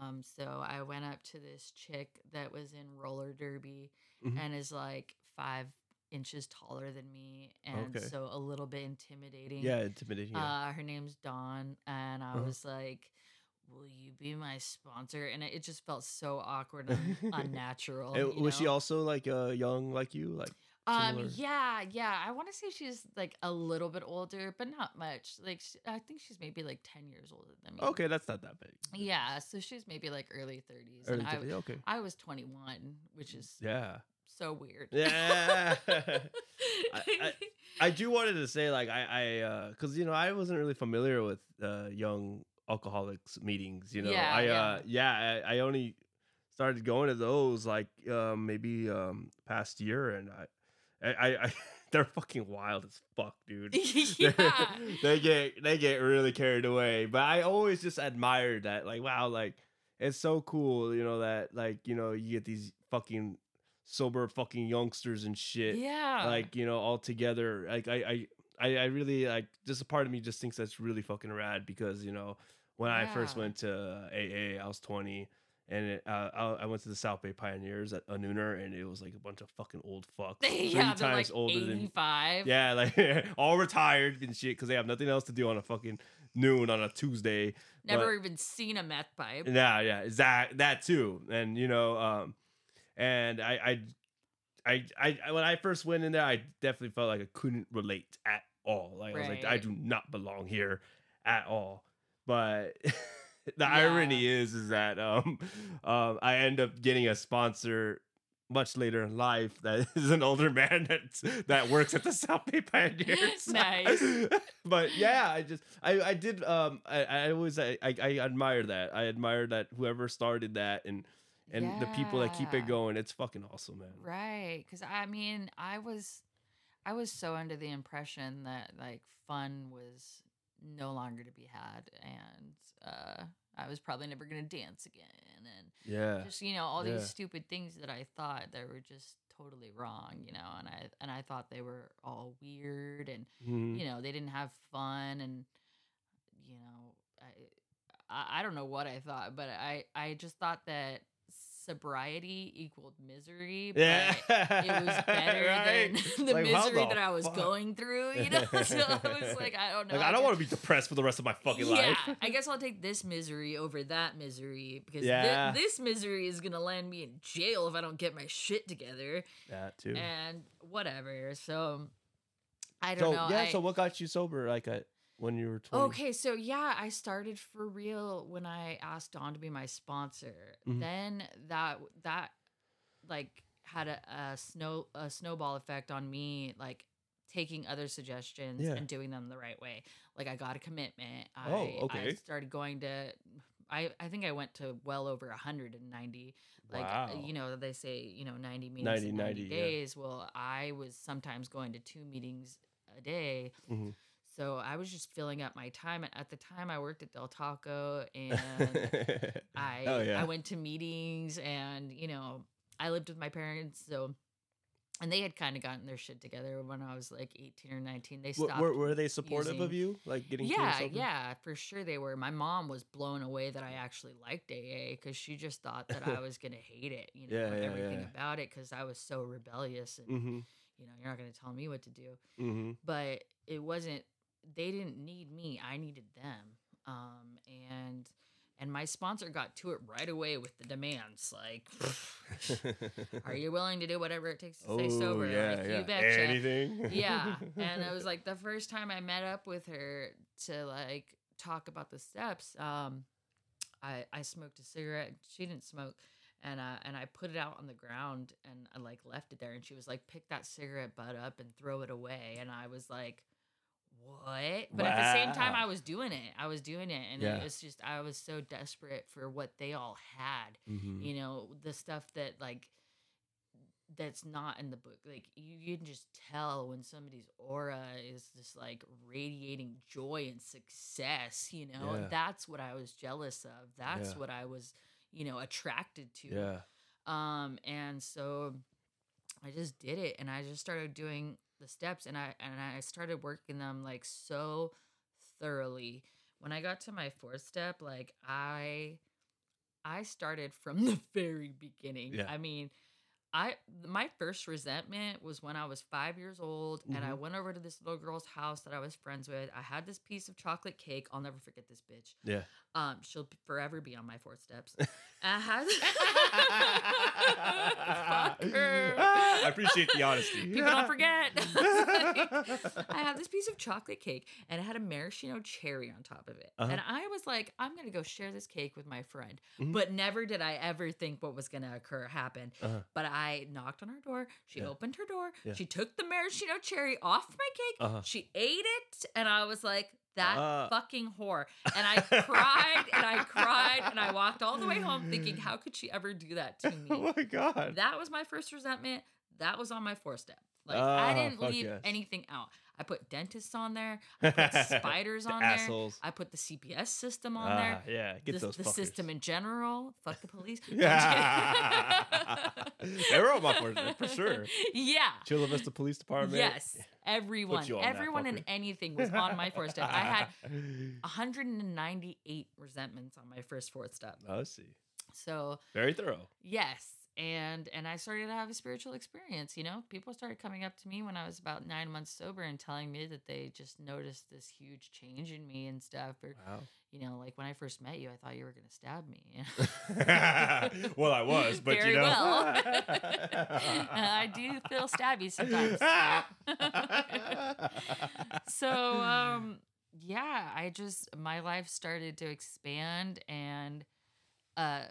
um so i went up to this chick that was in roller derby Mhm. and is like five inches taller than me and Okay. so a little bit intimidating Yeah, intimidating. Yeah. uh, her name's Dawn, and I Uh-huh. was like, "Will you be my sponsor?" And it, it just felt so awkward and unnatural. And was she also like uh, young like you? Like Um, yeah, yeah. I want to say she's like a little bit older, but not much. Like, sh I think she's maybe like ten years older than me. okay, that's not that big. Yeah, so she's maybe like early thirties, Early and I, okay. I was twenty one, which is Yeah. so weird. Yeah. I- I do wanted to say like I I uh because you know I wasn't really familiar with uh young alcoholics meetings. You know Yeah, I yeah. uh yeah I, I only started going to those like um maybe um past year and I I I, they're fucking wild as fuck, dude. Yeah. they get they get really carried away. But I always just admired that, like, wow, like it's so cool, you know, that like, you know, you get these fucking sober fucking youngsters and shit. yeah. Like, you know, all together. Like I I I, I really like just a part of me just thinks that's really fucking rad because, you know, when I first went to AA, I was 20 and it, uh, I, I went to the South Bay Pioneers at a nooner, and it was like a bunch of fucking old fucks, three yeah, they're times like older than five, yeah, like all retired and shit because they have nothing else to do on a fucking noon on a Tuesday. Never even seen a meth pipe. Yeah, yeah, that that too? And you know, um, and I, I, I, I, I- when I first went in there, I definitely felt like I couldn't relate at all. Like I was like, I do not belong here at all. But the Yeah. irony is, is that um, um, I end up getting a sponsor much later in life that is an older man that that works at the South Bay Pioneers. Nice. but yeah, I just I I did um I, I always I, I I admire that. I admire that whoever started that and and the people that keep it going. It's fucking awesome, man. Right. Because I mean, I was, I was so under the impression that like fun was no longer to be had, and uh, I was probably never gonna dance again, and Yeah. just you know all yeah. these stupid things that I thought that were just totally wrong, you know, and I and I thought they were all weird, and Mhm. you know they didn't have fun, and you know I, I I don't know what I thought, but I I just thought that sobriety equaled misery. But Yeah. it was better Right? than the Like, misery the that I was fuck? going through, you know? so I was like, I don't know. Like I don't want to be depressed for the rest of my fucking life. yeah, life. I guess I'll take this misery over that misery because Yeah. this misery is gonna land me in jail if I don't get my shit together that too. and whatever. So I don't know. yeah, I- so what got you sober? Like at, when you were twenty? Okay, so yeah, I started for real when I asked Dawn to be my sponsor. Mhm. Then that that like had a, a snow a snowball effect on me, like taking other suggestions Yeah. and doing them the right way. Like I got a commitment. I, Oh, I okay. started going to. I I think I went to well over 190. Like uh, Wow. you know they say you know 90 meetings 90, in 90, 90, yeah. days. Well, I was sometimes going to two meetings a day. Mhm. So I was just filling up my time. At the time, I worked at Del Taco, and I Hell yeah. I went to meetings, and you know I lived with my parents, so and they had kind of gotten their shit together when I was like eighteen or nineteen. They stopped. were, were they supportive of you, like getting to yeah, yeah, for sure they were. My mom was blown away that I actually liked AA because she just thought that I was gonna hate it, you know, Yeah, yeah, everything about it because I was so rebellious and Mm-hmm. you know you're not gonna tell me what to do Mm-hmm. but it wasn't they didn't need me i needed them. Um and and my sponsor got to it right away with the demands like are you willing to do whatever it takes to stay sober? Oh, yeah, like yeah. you betcha. Anything? yeah. And it was like the first time i met up with her to like talk about the steps um i i smoked a cigarette. She didn't smoke. And uh, and I put it out on the ground and I like left it there. And she was like pick that cigarette butt up and throw it away. And I was like what but at the same time I was doing it I was doing it and Yeah. it was just I was so desperate for what they all had Mhm. you know the stuff that like that's not in the book like you, you can just tell when somebody's aura is just like radiating joy and success you know Yeah. that's what i was jealous of that's Yeah. what i was you know attracted to Yeah. um and so i just did it and i just started doing the steps and i and i started working them like so thoroughly when i got to my fourth step like i i started from the very beginning Yeah. i mean I my first resentment was when I was five years old and I Mhm. went over to this little girl's house that I was friends with. I had this piece of chocolate cake. I'll never forget this bitch. Yeah. Um, she'll forever be on my fourth steps. And I Fuck her. I appreciate the honesty. People don't forget. I have this piece of chocolate cake and it had a maraschino cherry on top of it. Uh-huh. And I was like, I'm gonna go share this cake with my friend. Mhm. But never did I ever think what was gonna occur happen. Uh-huh. But I knocked on her door. She Yeah. opened her door. Yeah. She took the maraschino cherry off my cake. Uh-huh. She ate it, and I was like, "That Uh. fucking whore!" And I cried and I cried and I walked all the way home thinking, "How could she ever do that to me?" oh my god. That was my first resentment. That was on my four step. Like I Ah, didn't leave yes. anything out. I put dentists on there. I put spiders on there. assholes. I put the CPS system on Ah, there. yeah, get the, those the fuckers. system in general. Fuck the police. Yeah. they were on my fourth step, for sure. Yeah. Chula Vista Police Department. Yes. Everyone. you on that Everyone and anything was on my fourth step. I had 198 resentments on my first fourth step. Oh, see. So Very thorough. yes, and and I started to have a spiritual experience. You know, people started coming up to me when I was about nine months sober and telling me that they just noticed this huge change in me and stuff. Or Wow. you know, like when I first met you, I thought you were gonna stab me. well, I was, but Very you know. well. I do feel stabby sometimes. so um yeah i just my life started to expand and uh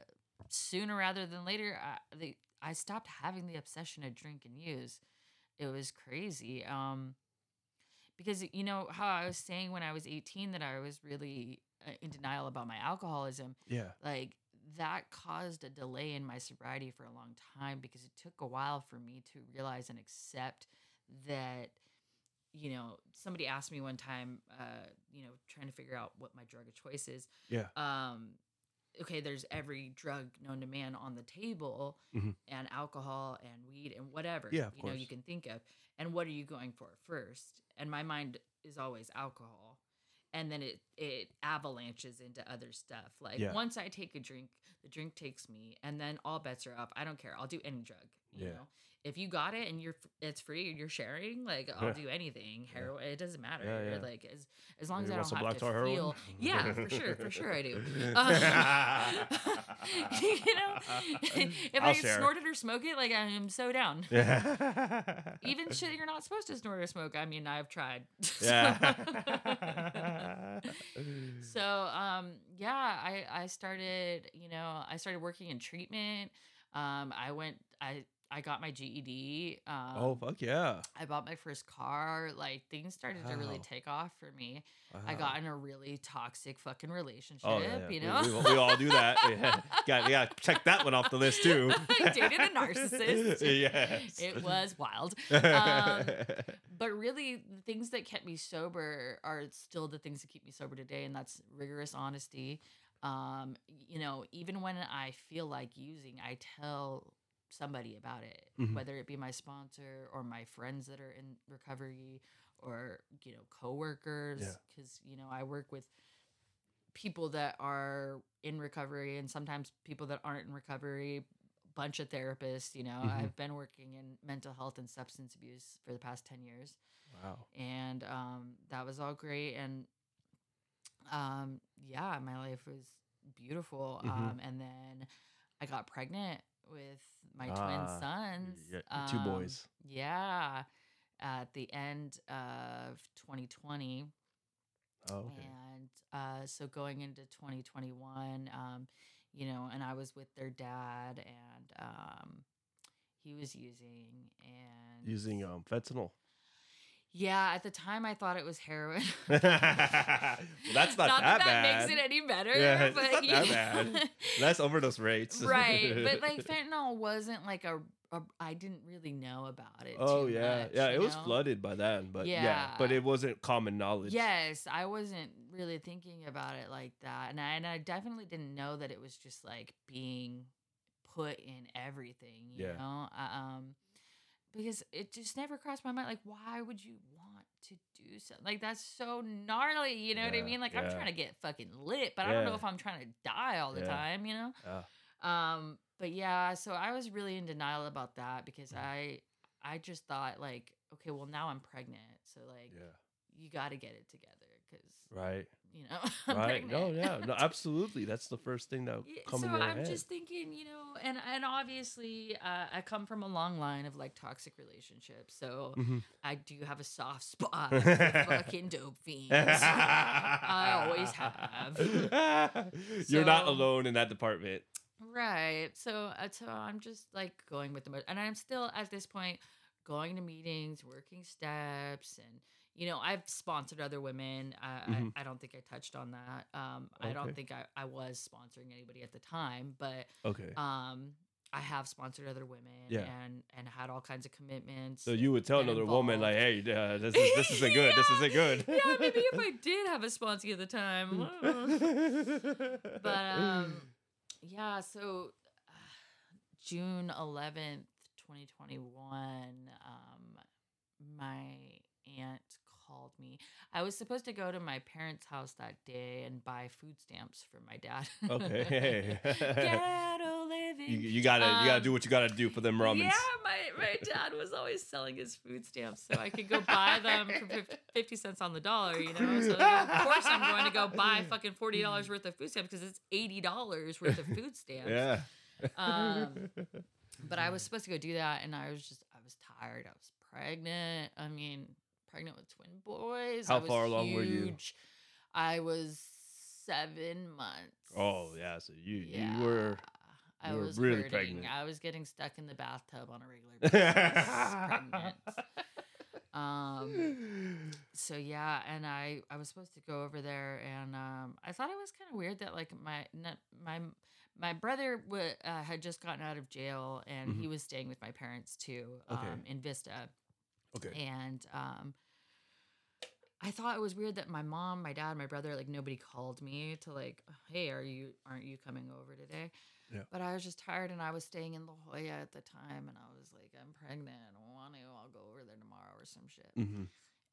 sooner rather than later I, the, I stopped having the obsession to drink and use it was crazy um because you know how i was saying when i was 18 that i was really uh, in denial about my alcoholism yeah. like that caused a delay in my sobriety for a long time because it took a while for me to realize and accept that you know somebody asked me one time uh you know trying to figure out what my drug of choice is Yeah. um okay there's every drug known to man on the table Mhm. and alcohol and weed and whatever Yeah, you know you can think of. And what are you going for first? And my mind is always alcohol. And then it it avalanches into other stuff. Like Yeah. once i take a drink the drink takes me and then all bets are up i don't care. I'll do any drug you Yeah. know if you got it and you're it's free and you're sharing like i'll do anything Yeah. heroin it doesn't matter Yeah, yeah. like as, as long you as i don't have black to tar heroin? feel yeah for sure for sure i do Uh, you know if I'll i share. snort it or smoke it like i'm so down Yeah. even shit you're not supposed to snort or smoke i mean i've tried Yeah. so um yeah i i started you know i started working in treatment um i went i I got my GED. Um, oh fuck yeah! I bought my first car. Like things started to really take off for me. I got in a really toxic fucking relationship. Oh yeah, yeah. You We- know, we, we all do that. Yeah, got yeah. Check that one off the list too. I dated a narcissist. yes, It was wild. Um, but really the things that kept me sober are still the things that keep me sober today and that's rigorous honesty um you know even when i feel like using i tell somebody about it Mhm. whether it be my sponsor or my friends that are in recovery or you know coworkers Yeah. because you know i work with people that are in recovery and sometimes people that aren't in recovery bunch of therapists you know Mhm. i've been working in mental health and substance abuse for the past 10 years wow. and um, that was all great and um, yeah my life was beautiful Mhm. um, and then i got pregnant with my Ah, twin sons yeah, two um, boys. yeah at the end of 2020 Oh, okay. and uh, so going into 2021, um, you know, and I was with their dad, and um, he was using and Using um fentanyl. Yeah, at the time I thought it was heroin. well, that's not, not that, that, bad. makes it any better. Yeah, it's but not that bad. That's overdose rates. right, but like fentanyl wasn't like a, a. I didn't really know about it. oh too yeah, much, yeah. It was flooded by then, but yeah. but it wasn't common knowledge. Yes, I wasn't really thinking about it like that, and I and I definitely didn't know that it was just like being put in everything. You Yeah. know, Uh, um, because it just never crossed my mind. Like, why would you want to do something like that's so gnarly? You know what I mean? Like, I'm trying to get fucking lit, but I don't know if I'm trying to die all the Yeah. time. You know. Yeah. Um, but yeah, so I was really in denial about that because Mm. I I just thought like, okay, well now I'm pregnant, so like Yeah. You got to get it together because Right. you know I'm right. No. Yeah. No. Absolutely. That's the first thing that comes so I'm head. just thinking, you know, and and obviously uh, I come from a long line of like toxic relationships, so Mhm. I do have a soft spot for fucking dope fiends. I always have. You're not alone in that department. Right. So, uh, so I'm just like going with the mo- and I'm still at this point going to meetings, working steps, and you know I've sponsored other women. I, Mhm. I, I don't think I touched on that. Um, I don't think I, I was sponsoring anybody at the time, but Okay. um, I have sponsored other women Yeah. and and had all kinds of commitments. So you would tell another woman like, "Hey, uh, this is this isn't good. This isn't good." yeah, maybe if I did have a sponsor at the time. but um yeah so uh, june 11th 2021 um my aunt called me i was supposed to go to my parents house that day and buy food stamps for my dad okay. ghetto living you, you gotta you gotta Um, do what you gotta do for them ramens. yeah, my, my dad was always selling his food stamps so I could go buy them for fif- 50 cents on the dollar, you know? So of course I'm going to go buy fucking $40 worth of food stamps because it's $80 worth of food stamps. Yeah. Um, But I was supposed to go do that and I was just, I was tired. I was pregnant. I mean, pregnant with twin boys. How I was far along were you? I was seven months. oh yeah. So you Yeah. you were I were was really hurting. pregnant. I was getting stuck in the bathtub on a regular basis. Um. So yeah, and I I was supposed to go over there, and um, I thought it was kind of weird that like my my my brother w- uh, had just gotten out of jail, and he was staying with my parents too, um, Mm-hmm. Okay. in Vista, okay. and um. I thought it was weird that my mom, my dad, my brother, like nobody called me to like, hey, are you aren't you coming over today? Yeah. But I was just tired and I was staying in La Jolla at the time and I was like, I'm pregnant. I want to. I'll go over there tomorrow or some shit. hmm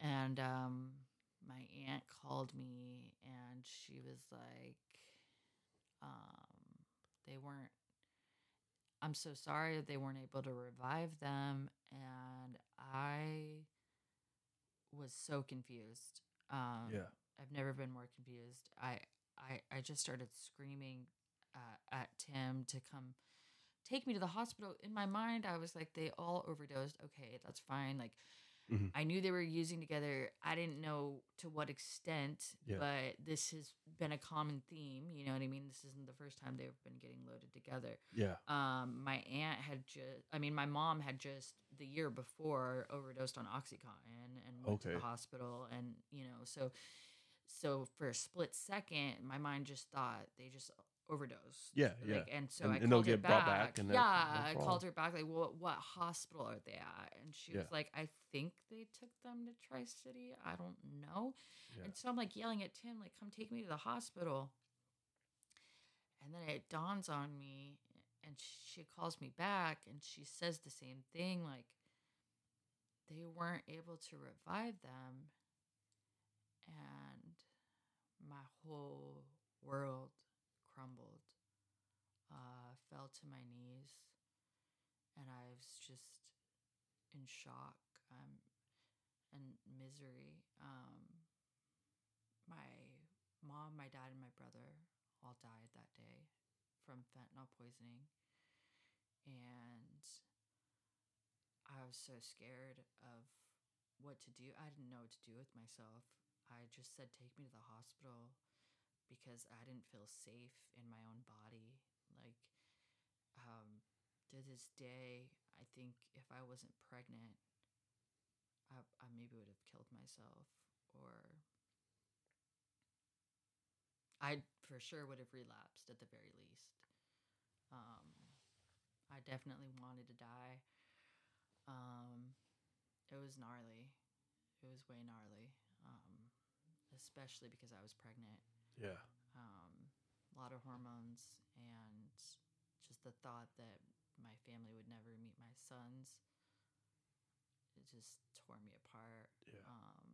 And um, my aunt called me and she was like, um, they weren't, I'm so sorry that they weren't able to revive them. And I was so confused. Um, Yeah. I've never been more confused. I, I, I just started screaming uh, at Tim to come take me to the hospital. In my mind, I was like, they all overdosed. Okay, that's fine. Like, Mhm. I knew they were using together. I didn't know to what extent, Yeah. but this has been a common theme. You know what I mean? This isn't the first time they've been getting loaded together. Yeah. Um, my aunt had just, I mean, my mom had just the year before overdosed on OxyContin and went to Okay. the hospital. And, you know, so, so for a split second, my mind just thought they just overdosed. Yeah, yeah. And so And- I and called they'll her get back. back yeah, I called her back. Like, what what hospital are they at? And she Yeah. was like, I think they took them to Tri City. I don't know. Yeah. And so I'm like yelling at Tim, like, come take me to the hospital. And then it dawns on me, and she calls me back, and she says the same thing, like, they weren't able to revive them, and my whole world crumbled, uh, fell to my knees, and I was just in shock um, and misery. Um, my mom, my dad, and my brother all died that day from fentanyl poisoning. And I was so scared of what to do. I didn't know what to do with myself. I just said, take me to the hospital because I didn't feel safe in my own body. Like, um, to this day, I think if I wasn't pregnant, I, I maybe would have killed myself or I for sure would have relapsed at the very least. Um, I definitely wanted to die. Um, it was gnarly. It was way gnarly. Um, especially because I was pregnant. Yeah. Um, a lot of hormones and just the thought that my family would never meet my sons. It just tore me apart. Yeah. Um,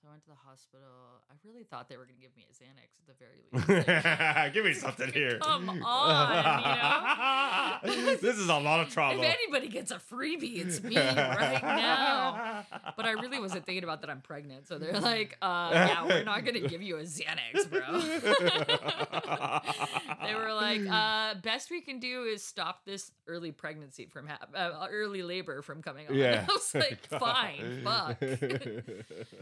so I went to the hospital. I really thought they were going to give me a Xanax at the very least. Give me something here. Come on, you know? this is a lot of trauma. if anybody gets a freebie, it's me right now. But I really wasn't thinking about that I'm pregnant. So they're like, uh, yeah, we're not going to give you a Xanax, bro. They were like, uh, best we can do is stop this early pregnancy from hap- uh, early labor from coming on. yeah. I was like, fine, fuck.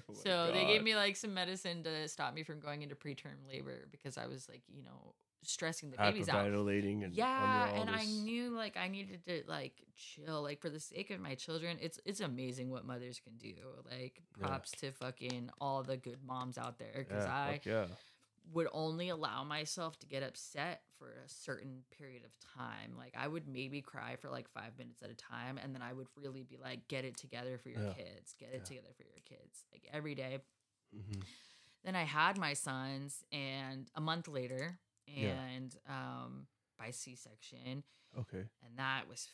Oh so they gave me like some medicine to stop me from going into preterm labor because I was like, you know, stressing the babies out. And Yeah, and I knew like I needed to like chill, like for the sake of my children. It's it's amazing what mothers can do. Like Yeah. props to fucking all the good moms out there because yeah, I fuck yeah. Would only allow myself to get upset for a certain period of time. Like I would maybe cry for like five minutes at a time, and then I would really be like, "Get it together for your Yeah. kids. Get it Yeah. together for your kids." Like every day. Mhm. Then I had my sons, and a month later, Yeah. and um, by C-section, Okay. and that was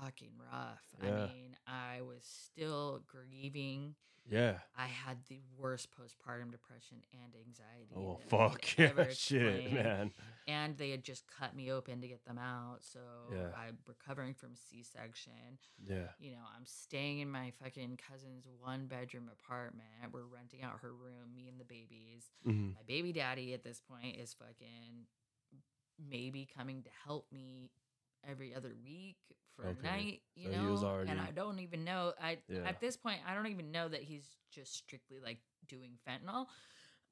fucking rough. Yeah. I mean, I was still grieving. Yeah. I had the worst postpartum depression and anxiety. Oh that I could fuck yeah, shit, man. And they had just cut me open to get them out, so Yeah. I'm recovering from C-section. Yeah. You know, I'm staying in my fucking cousin's one bedroom apartment. We're renting out her room, me and the babies. Mhm. My baby daddy at this point is fucking maybe coming to help me every other week for Okay. a night, you So know. was and I don't even know. I Yeah. at this point I don't even know that he's just strictly like doing fentanyl.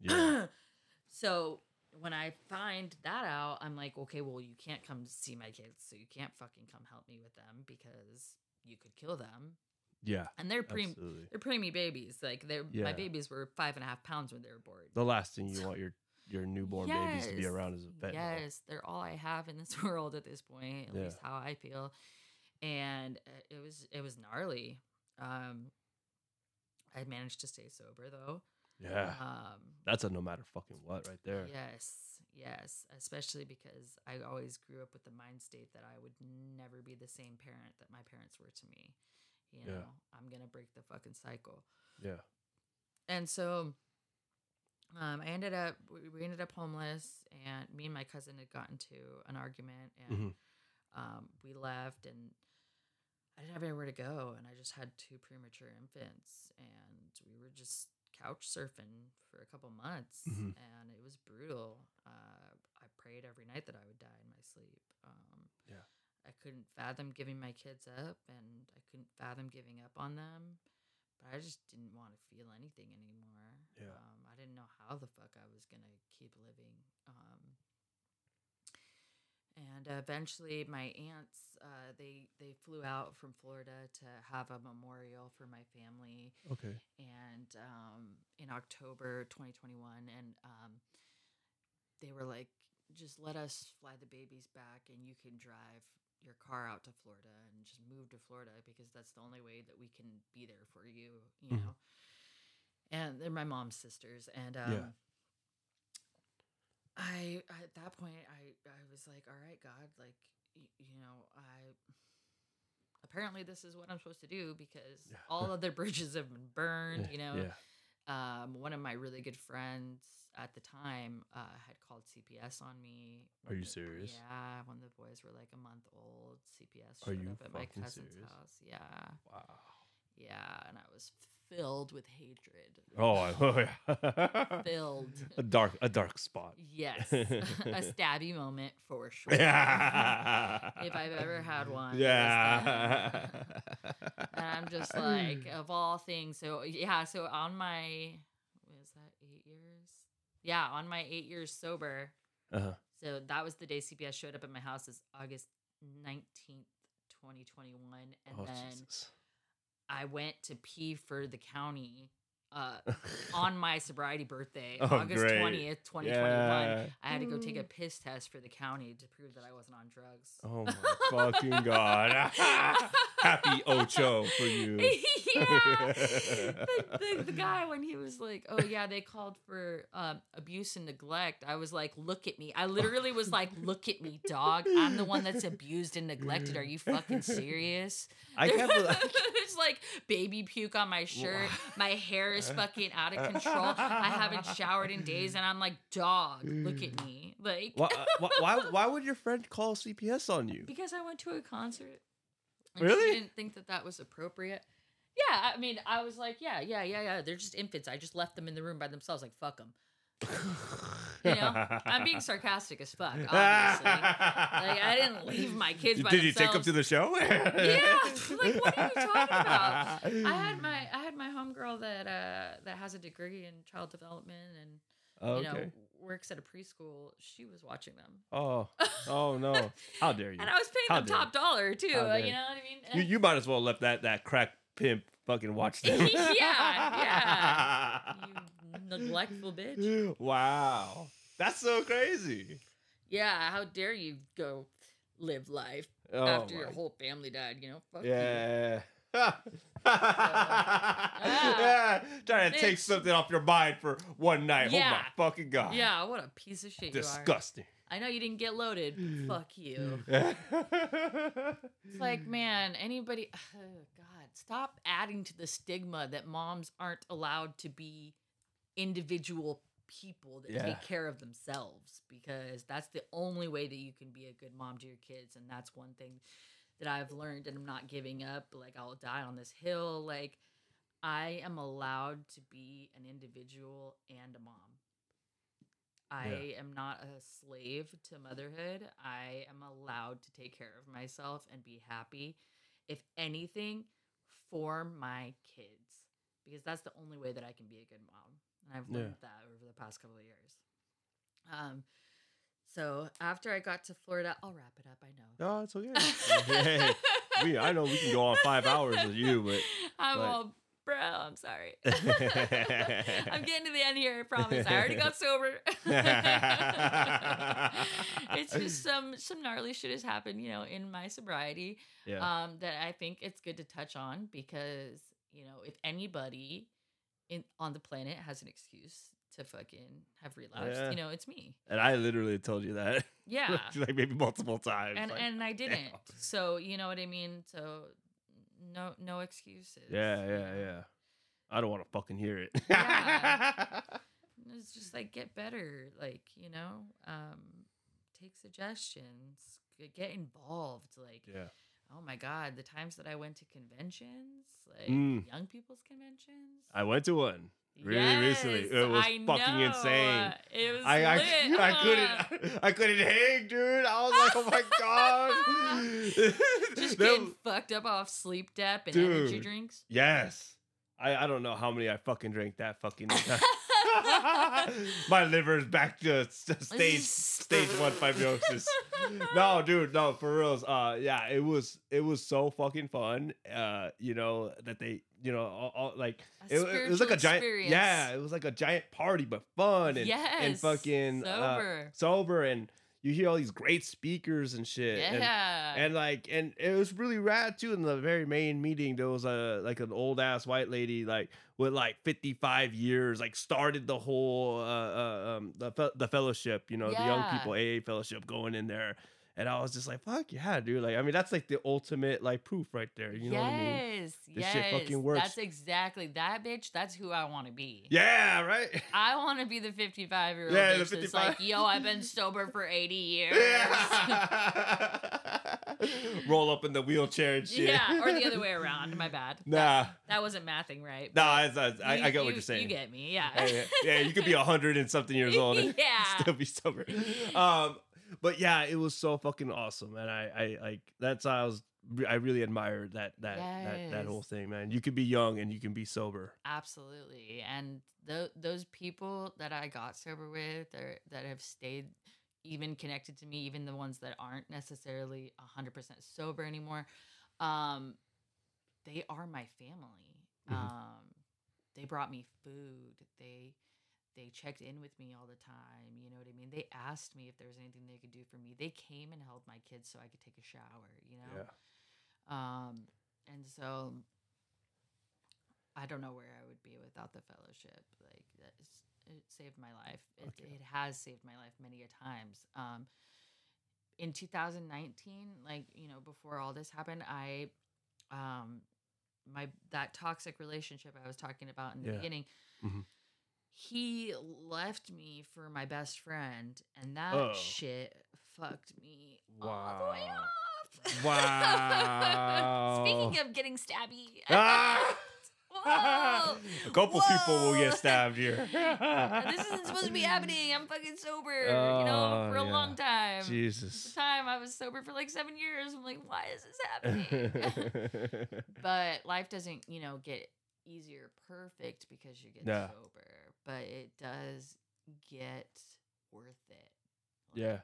Yeah. so when I find that out, I'm like, okay, well, you can't come see my kids, so you can't fucking come help me with them because you could kill them. Yeah. And they're pre Absolutely. they're preemie babies. Like they're Yeah. my babies were five and a half pounds when they were born. The last thing you want your your newborn babies to be around as a fentanyl. Yes, they're all I have in this world at this point. At Yeah. least how I feel, and uh, it was it was gnarly. Um, I managed to stay sober though. Yeah. Um, That's a no matter fucking what right there. Yes, yes, especially because I always grew up with the mind state that I would never be the same parent that my parents were to me. You Yeah. know, I'm gonna break the fucking cycle. Yeah. And so um, I ended up we ended up homeless, and me and my cousin had gotten to an argument, and Mhm. um, we left, and I didn't have anywhere to go, and I just had two premature infants, and we were just couch surfing for a couple months, Mhm. and it was brutal. Uh, I prayed every night that I would die in my sleep. Um, Yeah. I couldn't fathom giving my kids up, and I couldn't fathom giving up on them. But I just didn't want to feel anything anymore. Yeah. Um, I didn't know how the fuck I was gonna keep living. Um, and eventually, my aunts uh, they they flew out from Florida to have a memorial for my family Okay. and um, in October 2021, and um, they were like, "Just let us fly the babies back, and you can drive your car out to Florida and just move to Florida because that's the only way that we can be there for you," you Mhm. know. And they're my mom's sisters, and um, Yeah. I at that point I I was like, "All right, God, like y- you know, I." Apparently, this is what I'm supposed to do because all other bridges have been burned. You know, Yeah. Um, one of my really good friends at the time uh, had called CPS on me. Are you the- serious? Yeah, when the boys were like a month old, CPS Are showed you up at my cousin's serious? house. Yeah, Wow. yeah, and I was filled with hatred. Oh, I- oh yeah. Filled. a dark, a dark spot. Yes, a stabby moment for sure. Yeah. if I've ever had one. Yeah. and I'm just like, of all things. So yeah, so on my was that eight years? Yeah, on my eight years sober. Uh-huh. So that was the day CPS showed up at my house. Is August nineteenth, twenty twenty one, and Oh, then Jesus. I went to pee for the county. Uh, on my sobriety birthday, Oh, August great. twentieth, twenty twenty one, Yeah. I had to go take a piss test for the county to prove that I wasn't on drugs. Oh my fucking god. Happy Ocho for you. yeah. The, the, the guy when he was like, "Oh yeah, they called for um, abuse and neglect." I was like, "Look at me!" I literally was like, "Look at me, dog! I'm the one that's abused and neglected. Are you fucking serious?" I can't There's like baby puke on my shirt. My hair is fucking out of control. I haven't showered in days, and I'm like, "Dog, look at me!" Like, why, why, why, why would your friend call CPS on you? because I went to a concert. And Really? She didn't think that that was appropriate. Yeah, I mean, I was like, yeah, yeah, yeah, yeah. They're just infants. I just left them in the room by themselves. Like, fuck them. You know, I'm being sarcastic as fuck. Obviously, like I didn't leave my kids by Did you take them to the show? yeah, like what are you talking about? I had my I had my homegirl that uh that has a degree in child development and Oh, you know okay. Works at a preschool. She was watching them. Oh, oh no! How dare you? And I was paying How them top dollar too. You know what I mean? You, you might as well left that that crack pimp fucking watch them. Yeah, you neglectful bitch. Wow, that's so crazy. Yeah, how dare you go live life Oh, after your whole family died? You know, fuck you. Yeah. trying to take something off your mind for one night. Yeah. Oh my fucking god. Yeah, what a piece of shit you are. Disgusting. I know you didn't get loaded. Fuck you. It's like, man, anybody. Oh, God, stop adding to the stigma that moms aren't allowed to be individual people that Yeah. take care of themselves because that's the only way that you can be a good mom to your kids. And that's one thing that I've learned, and I'm not giving up. Like, I'll die on this hill. Like, I am allowed to be an individual and a mom. I am not a slave to motherhood. I am allowed to take care of myself and be happy. If anything, for my kids, because that's the only way that I can be a good mom. And I've Yeah. learned that over the past couple of years. Um, so after I got to Florida, I'll wrap it up. I know. no, it's okay. Hey, we, I know we can go on five hours with you, but I'm but- all, bro. I'm sorry. I'm getting to the end here. I promise. I already got sober. it's just some some gnarly shit has happened, you know, in my sobriety. yeah, Um, that I think it's good to touch on because you know if anybody in on the planet has an excuse to fucking have relapsed, Yeah. you know, it's me. and I literally told you that, Yeah. like maybe multiple times. and like, and I didn't. damn. So you know what I mean. So no no excuses. yeah, yeah, yeah. I don't want to fucking hear it. Yeah. It's just like get better, like you know, um, take suggestions, get involved. Like, yeah. oh my god, the times that I went to conventions, like Mm. young people's conventions. I went to one. Really recently. It was I fucking know. insane. It was I, I, lit. I couldn't I couldn't hang, dude. I was like, oh my god. Just getting was- fucked up off sleep dep and energy Dude. drinks. yes. I, I don't know how many I fucking drank that fucking. My liver's back to stage stage one fibrosis. no, dude, no, for reals. Uh, yeah, it was it was so fucking fun. Uh, you know that they, you know, all, all, like it, it was like a giant, experience. yeah, it was like a giant party, but fun and and Yes, fucking uh, sober. sober, and you hear all these great speakers and shit. and- Yeah. and like and it was really rad too in the very main meeting there was a like an old ass white lady like with like 55 years like started the whole uh, uh um the, fe- the fellowship you know the young people aa fellowship going in there and i was just like fuck yeah dude like i mean that's like the ultimate like proof right there you know yes, what i mean yes. This shit fucking works. That's exactly that bitch. That's who I want to be. yeah right I want to be the 55 year old Yeah, bitch the that's 55 like, yo, I've been sober for 80 years. yeah roll up in the wheelchair and shit Yeah, or the other way around. My bad. nah That wasn't mathing right. nah it's, it's- I, You- I get what you- you're saying You get me, yeah. yeah, yeah, you could be a hundred and something years old and Yeah. still be sober. Um, but yeah, it was so fucking awesome, and I, I like that's how I was. I really admired that that that that whole thing, man. You can be young and you can be sober. Absolutely. And th- those people that I got sober with or that have stayed even connected to me, even the ones that aren't necessarily 100% sober anymore, um, they are my family. Mhm. Um, they brought me food. They they checked in with me all the time. You know what I mean? They asked me if there was anything they could do for me. They came and held my kids so I could take a shower, you know? Um, and so I don't know where I would be without the fellowship. Like it saved my life. It, Okay. it has saved my life many a times. Um, in 2019, like you know, before all this happened, I, um, my that toxic relationship I was talking about in the Yeah. beginning. Mhm. He left me for my best friend, and that Oh. shit fucked me all the way Wow. off. Wow. Speaking of getting stabby. Ah! Whoa! a couple people will get stabbed here. this isn't supposed to be happening. I'm fucking sober, you know, Oh, for a yeah. long time. The Jesus. time I was sober for like seven years. I'm like, why is this happening? but life doesn't, you know, get easier perfect because you get Yeah. sober, but it does get worth it. Yeah,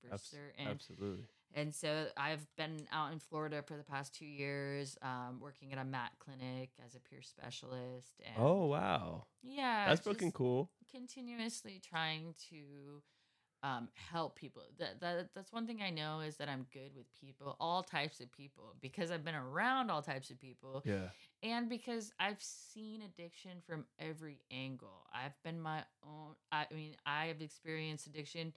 for Abs- certain. Absolutely. And so I've been out in Florida for the past two years, um, working at a MAT clinic as a peer specialist. And Oh wow, yeah, that's fucking cool. Continuously trying to um, help people. That, that that's one thing I know is that I'm good with people, all types of people, because I've been around all types of people, Yeah. And because I've seen addiction from every angle. I've been my own. I mean, I have experienced addiction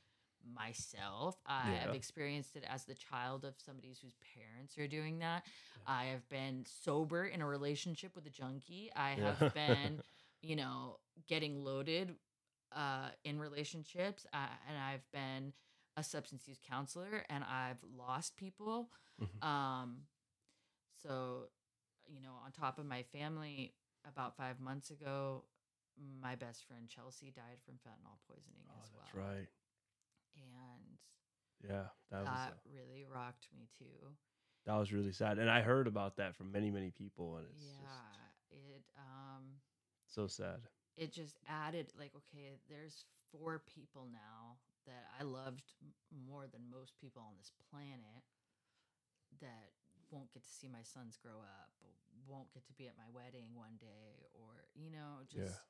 myself. I have experienced it as the child of somebody whose parents are doing that. I have been sober in a relationship with a junkie. I Yeah. have been, you know, getting loaded uh, in relationships, uh, and I've been a substance use counselor, and I've lost people. Mhm. Um, so, you know, on top of my family, about five months ago, my best friend Chelsea died from fentanyl poisoning Oh, as well. that's right. And Yeah, that was that really rocked me too. that was really sad, and I heard about that from many many people, and it's yeah, it um just so sad. it just added like okay, there's four people now that I loved more than most people on this planet that won't get to see my sons grow up, won't get to be at my wedding one day or you know, just Yeah.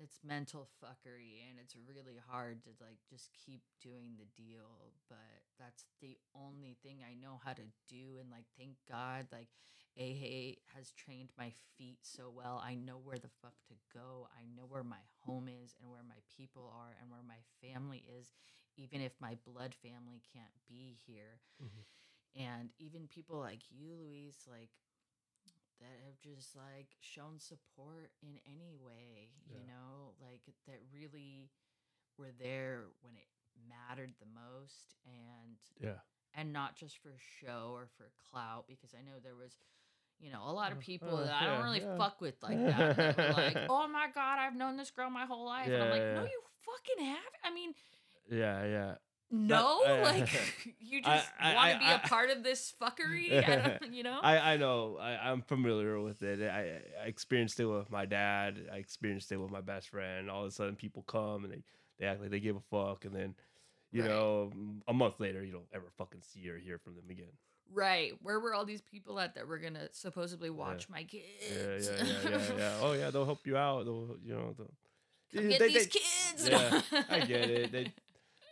it's mental fuckery and it's really hard to like just keep doing the deal but that's the only thing i know how to do and like thank god like AA has trained my feet so well i know where the fuck to go i know where my home is and where my people are and where my family is even if my blood family can't be here Mhm. And even people like you louise like that have just like shown support in any way, you Yeah. know, like that really were there when it mattered the most and Yeah. and not just for show or for clout because I know there was you know, a lot of Uh, people uh, that I don't really yeah. fuck with like that. that like, oh my God, I've known this girl my whole life. and I'm Yeah, like, no, yeah. you fucking have. I mean, Yeah, yeah. No, I- like you just want to be I- a part of this fuckery. You know. I, I know. I, I'm familiar with it. I, I experienced it with my dad. I experienced it with my best friend. All of a sudden, people come and they, they act like they give a fuck, and then, you Right. know, a month later, you don't ever fucking see or hear from them again. Right. Where were all these people at that were gonna supposedly watch my kids? yeah, yeah, yeah, yeah. Oh yeah, they'll help you out. They'll, you know, they'll, Come get they- these they- kids. yeah, I get it. They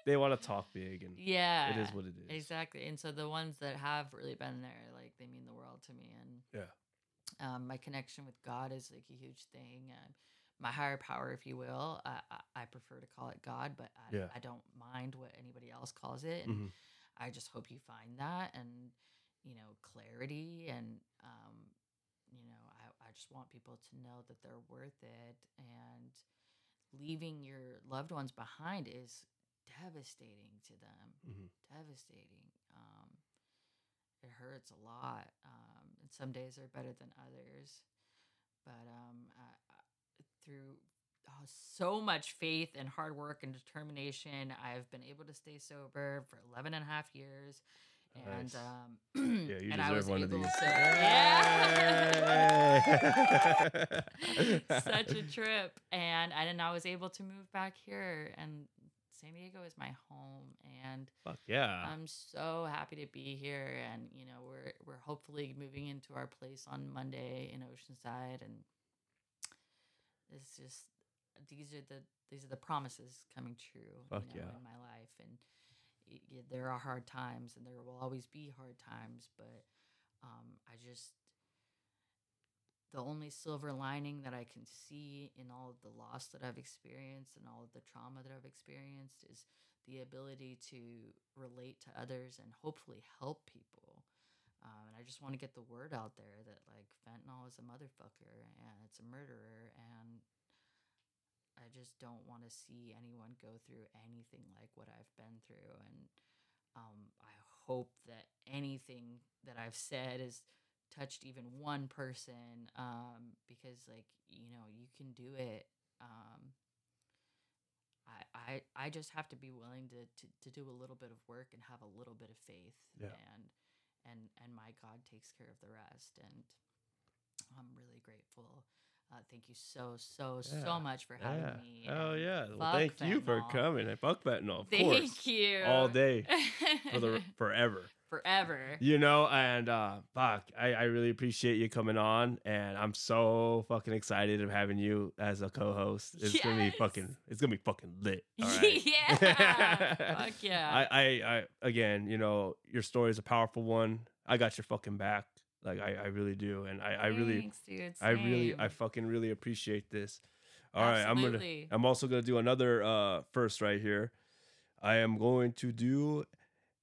they want to talk big, and yeah. it is what it is. Exactly. And so the ones that have really been there, like they mean the world to me. And Yeah. um, my connection with God is like a huge thing. And my higher power, if you will, I, I, I prefer to call it God, but I, Yeah. I don't mind what anybody else calls it. And Mhm. I just hope you find that and, you know, clarity. And, um, you know, I, I just want people to know that they're worth it. And leaving your loved ones behind is devastating to them Mhm. devastating. Um, it hurts a lot, um, and some days are better than others. But um, I, I, through oh, so much faith and hard work and determination, I've been able to stay sober for 11 and a half years. And Nice. um, Yeah, you and I was deserve one of able these. to, yeah. Such a trip and and I was able to move back here and San Diego is my home and Fuck yeah. I'm so happy to be here and you know we're we're hopefully moving into our place on Monday in Oceanside and it's just these are the these are the promises coming true Fuck you know, yeah. in my life and y- y- there are hard times and there will always be hard times but um, I just the only silver lining that I can see in all of the loss that I've experienced and all of the trauma that I've experienced is the ability to relate to others and hopefully help people. Um, and I just want to get the word out there that like fentanyl is a motherfucker and it's a murderer and I just don't want to see anyone go through anything like what I've been through and um, I hope that anything that I've said is touched even one person um, because like you know you can do it um, I, I I just have to be willing to, to to do a little bit of work and have a little bit of faith Yeah. and and and my God takes care of the rest and I'm really grateful uh, thank you so so Yeah, so much for having yeah. me Oh yeah. Well, thank you for coming. And fuck fentanyl, of thank course. you All day for the forever. Forever You know, and uh fuck, I, I really appreciate you coming on and I'm so fucking excited of having you as a co-host. It's gonna be fucking it's gonna be fucking lit. All right. yeah fuck yeah I, I, I, again, you know, your story is a powerful one. I got your fucking back. Like I, I really do. And I, I really, Thanks, dude. I really, I fucking really appreciate this. Absolutely. All right, I'm gonna, I'm also gonna do another uh first right here. I am going to do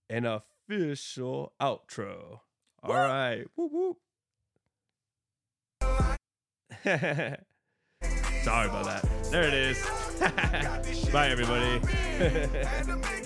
an official outro. All right, whoop whoop. Sorry about that. There it is. Bye, everybody. Had to make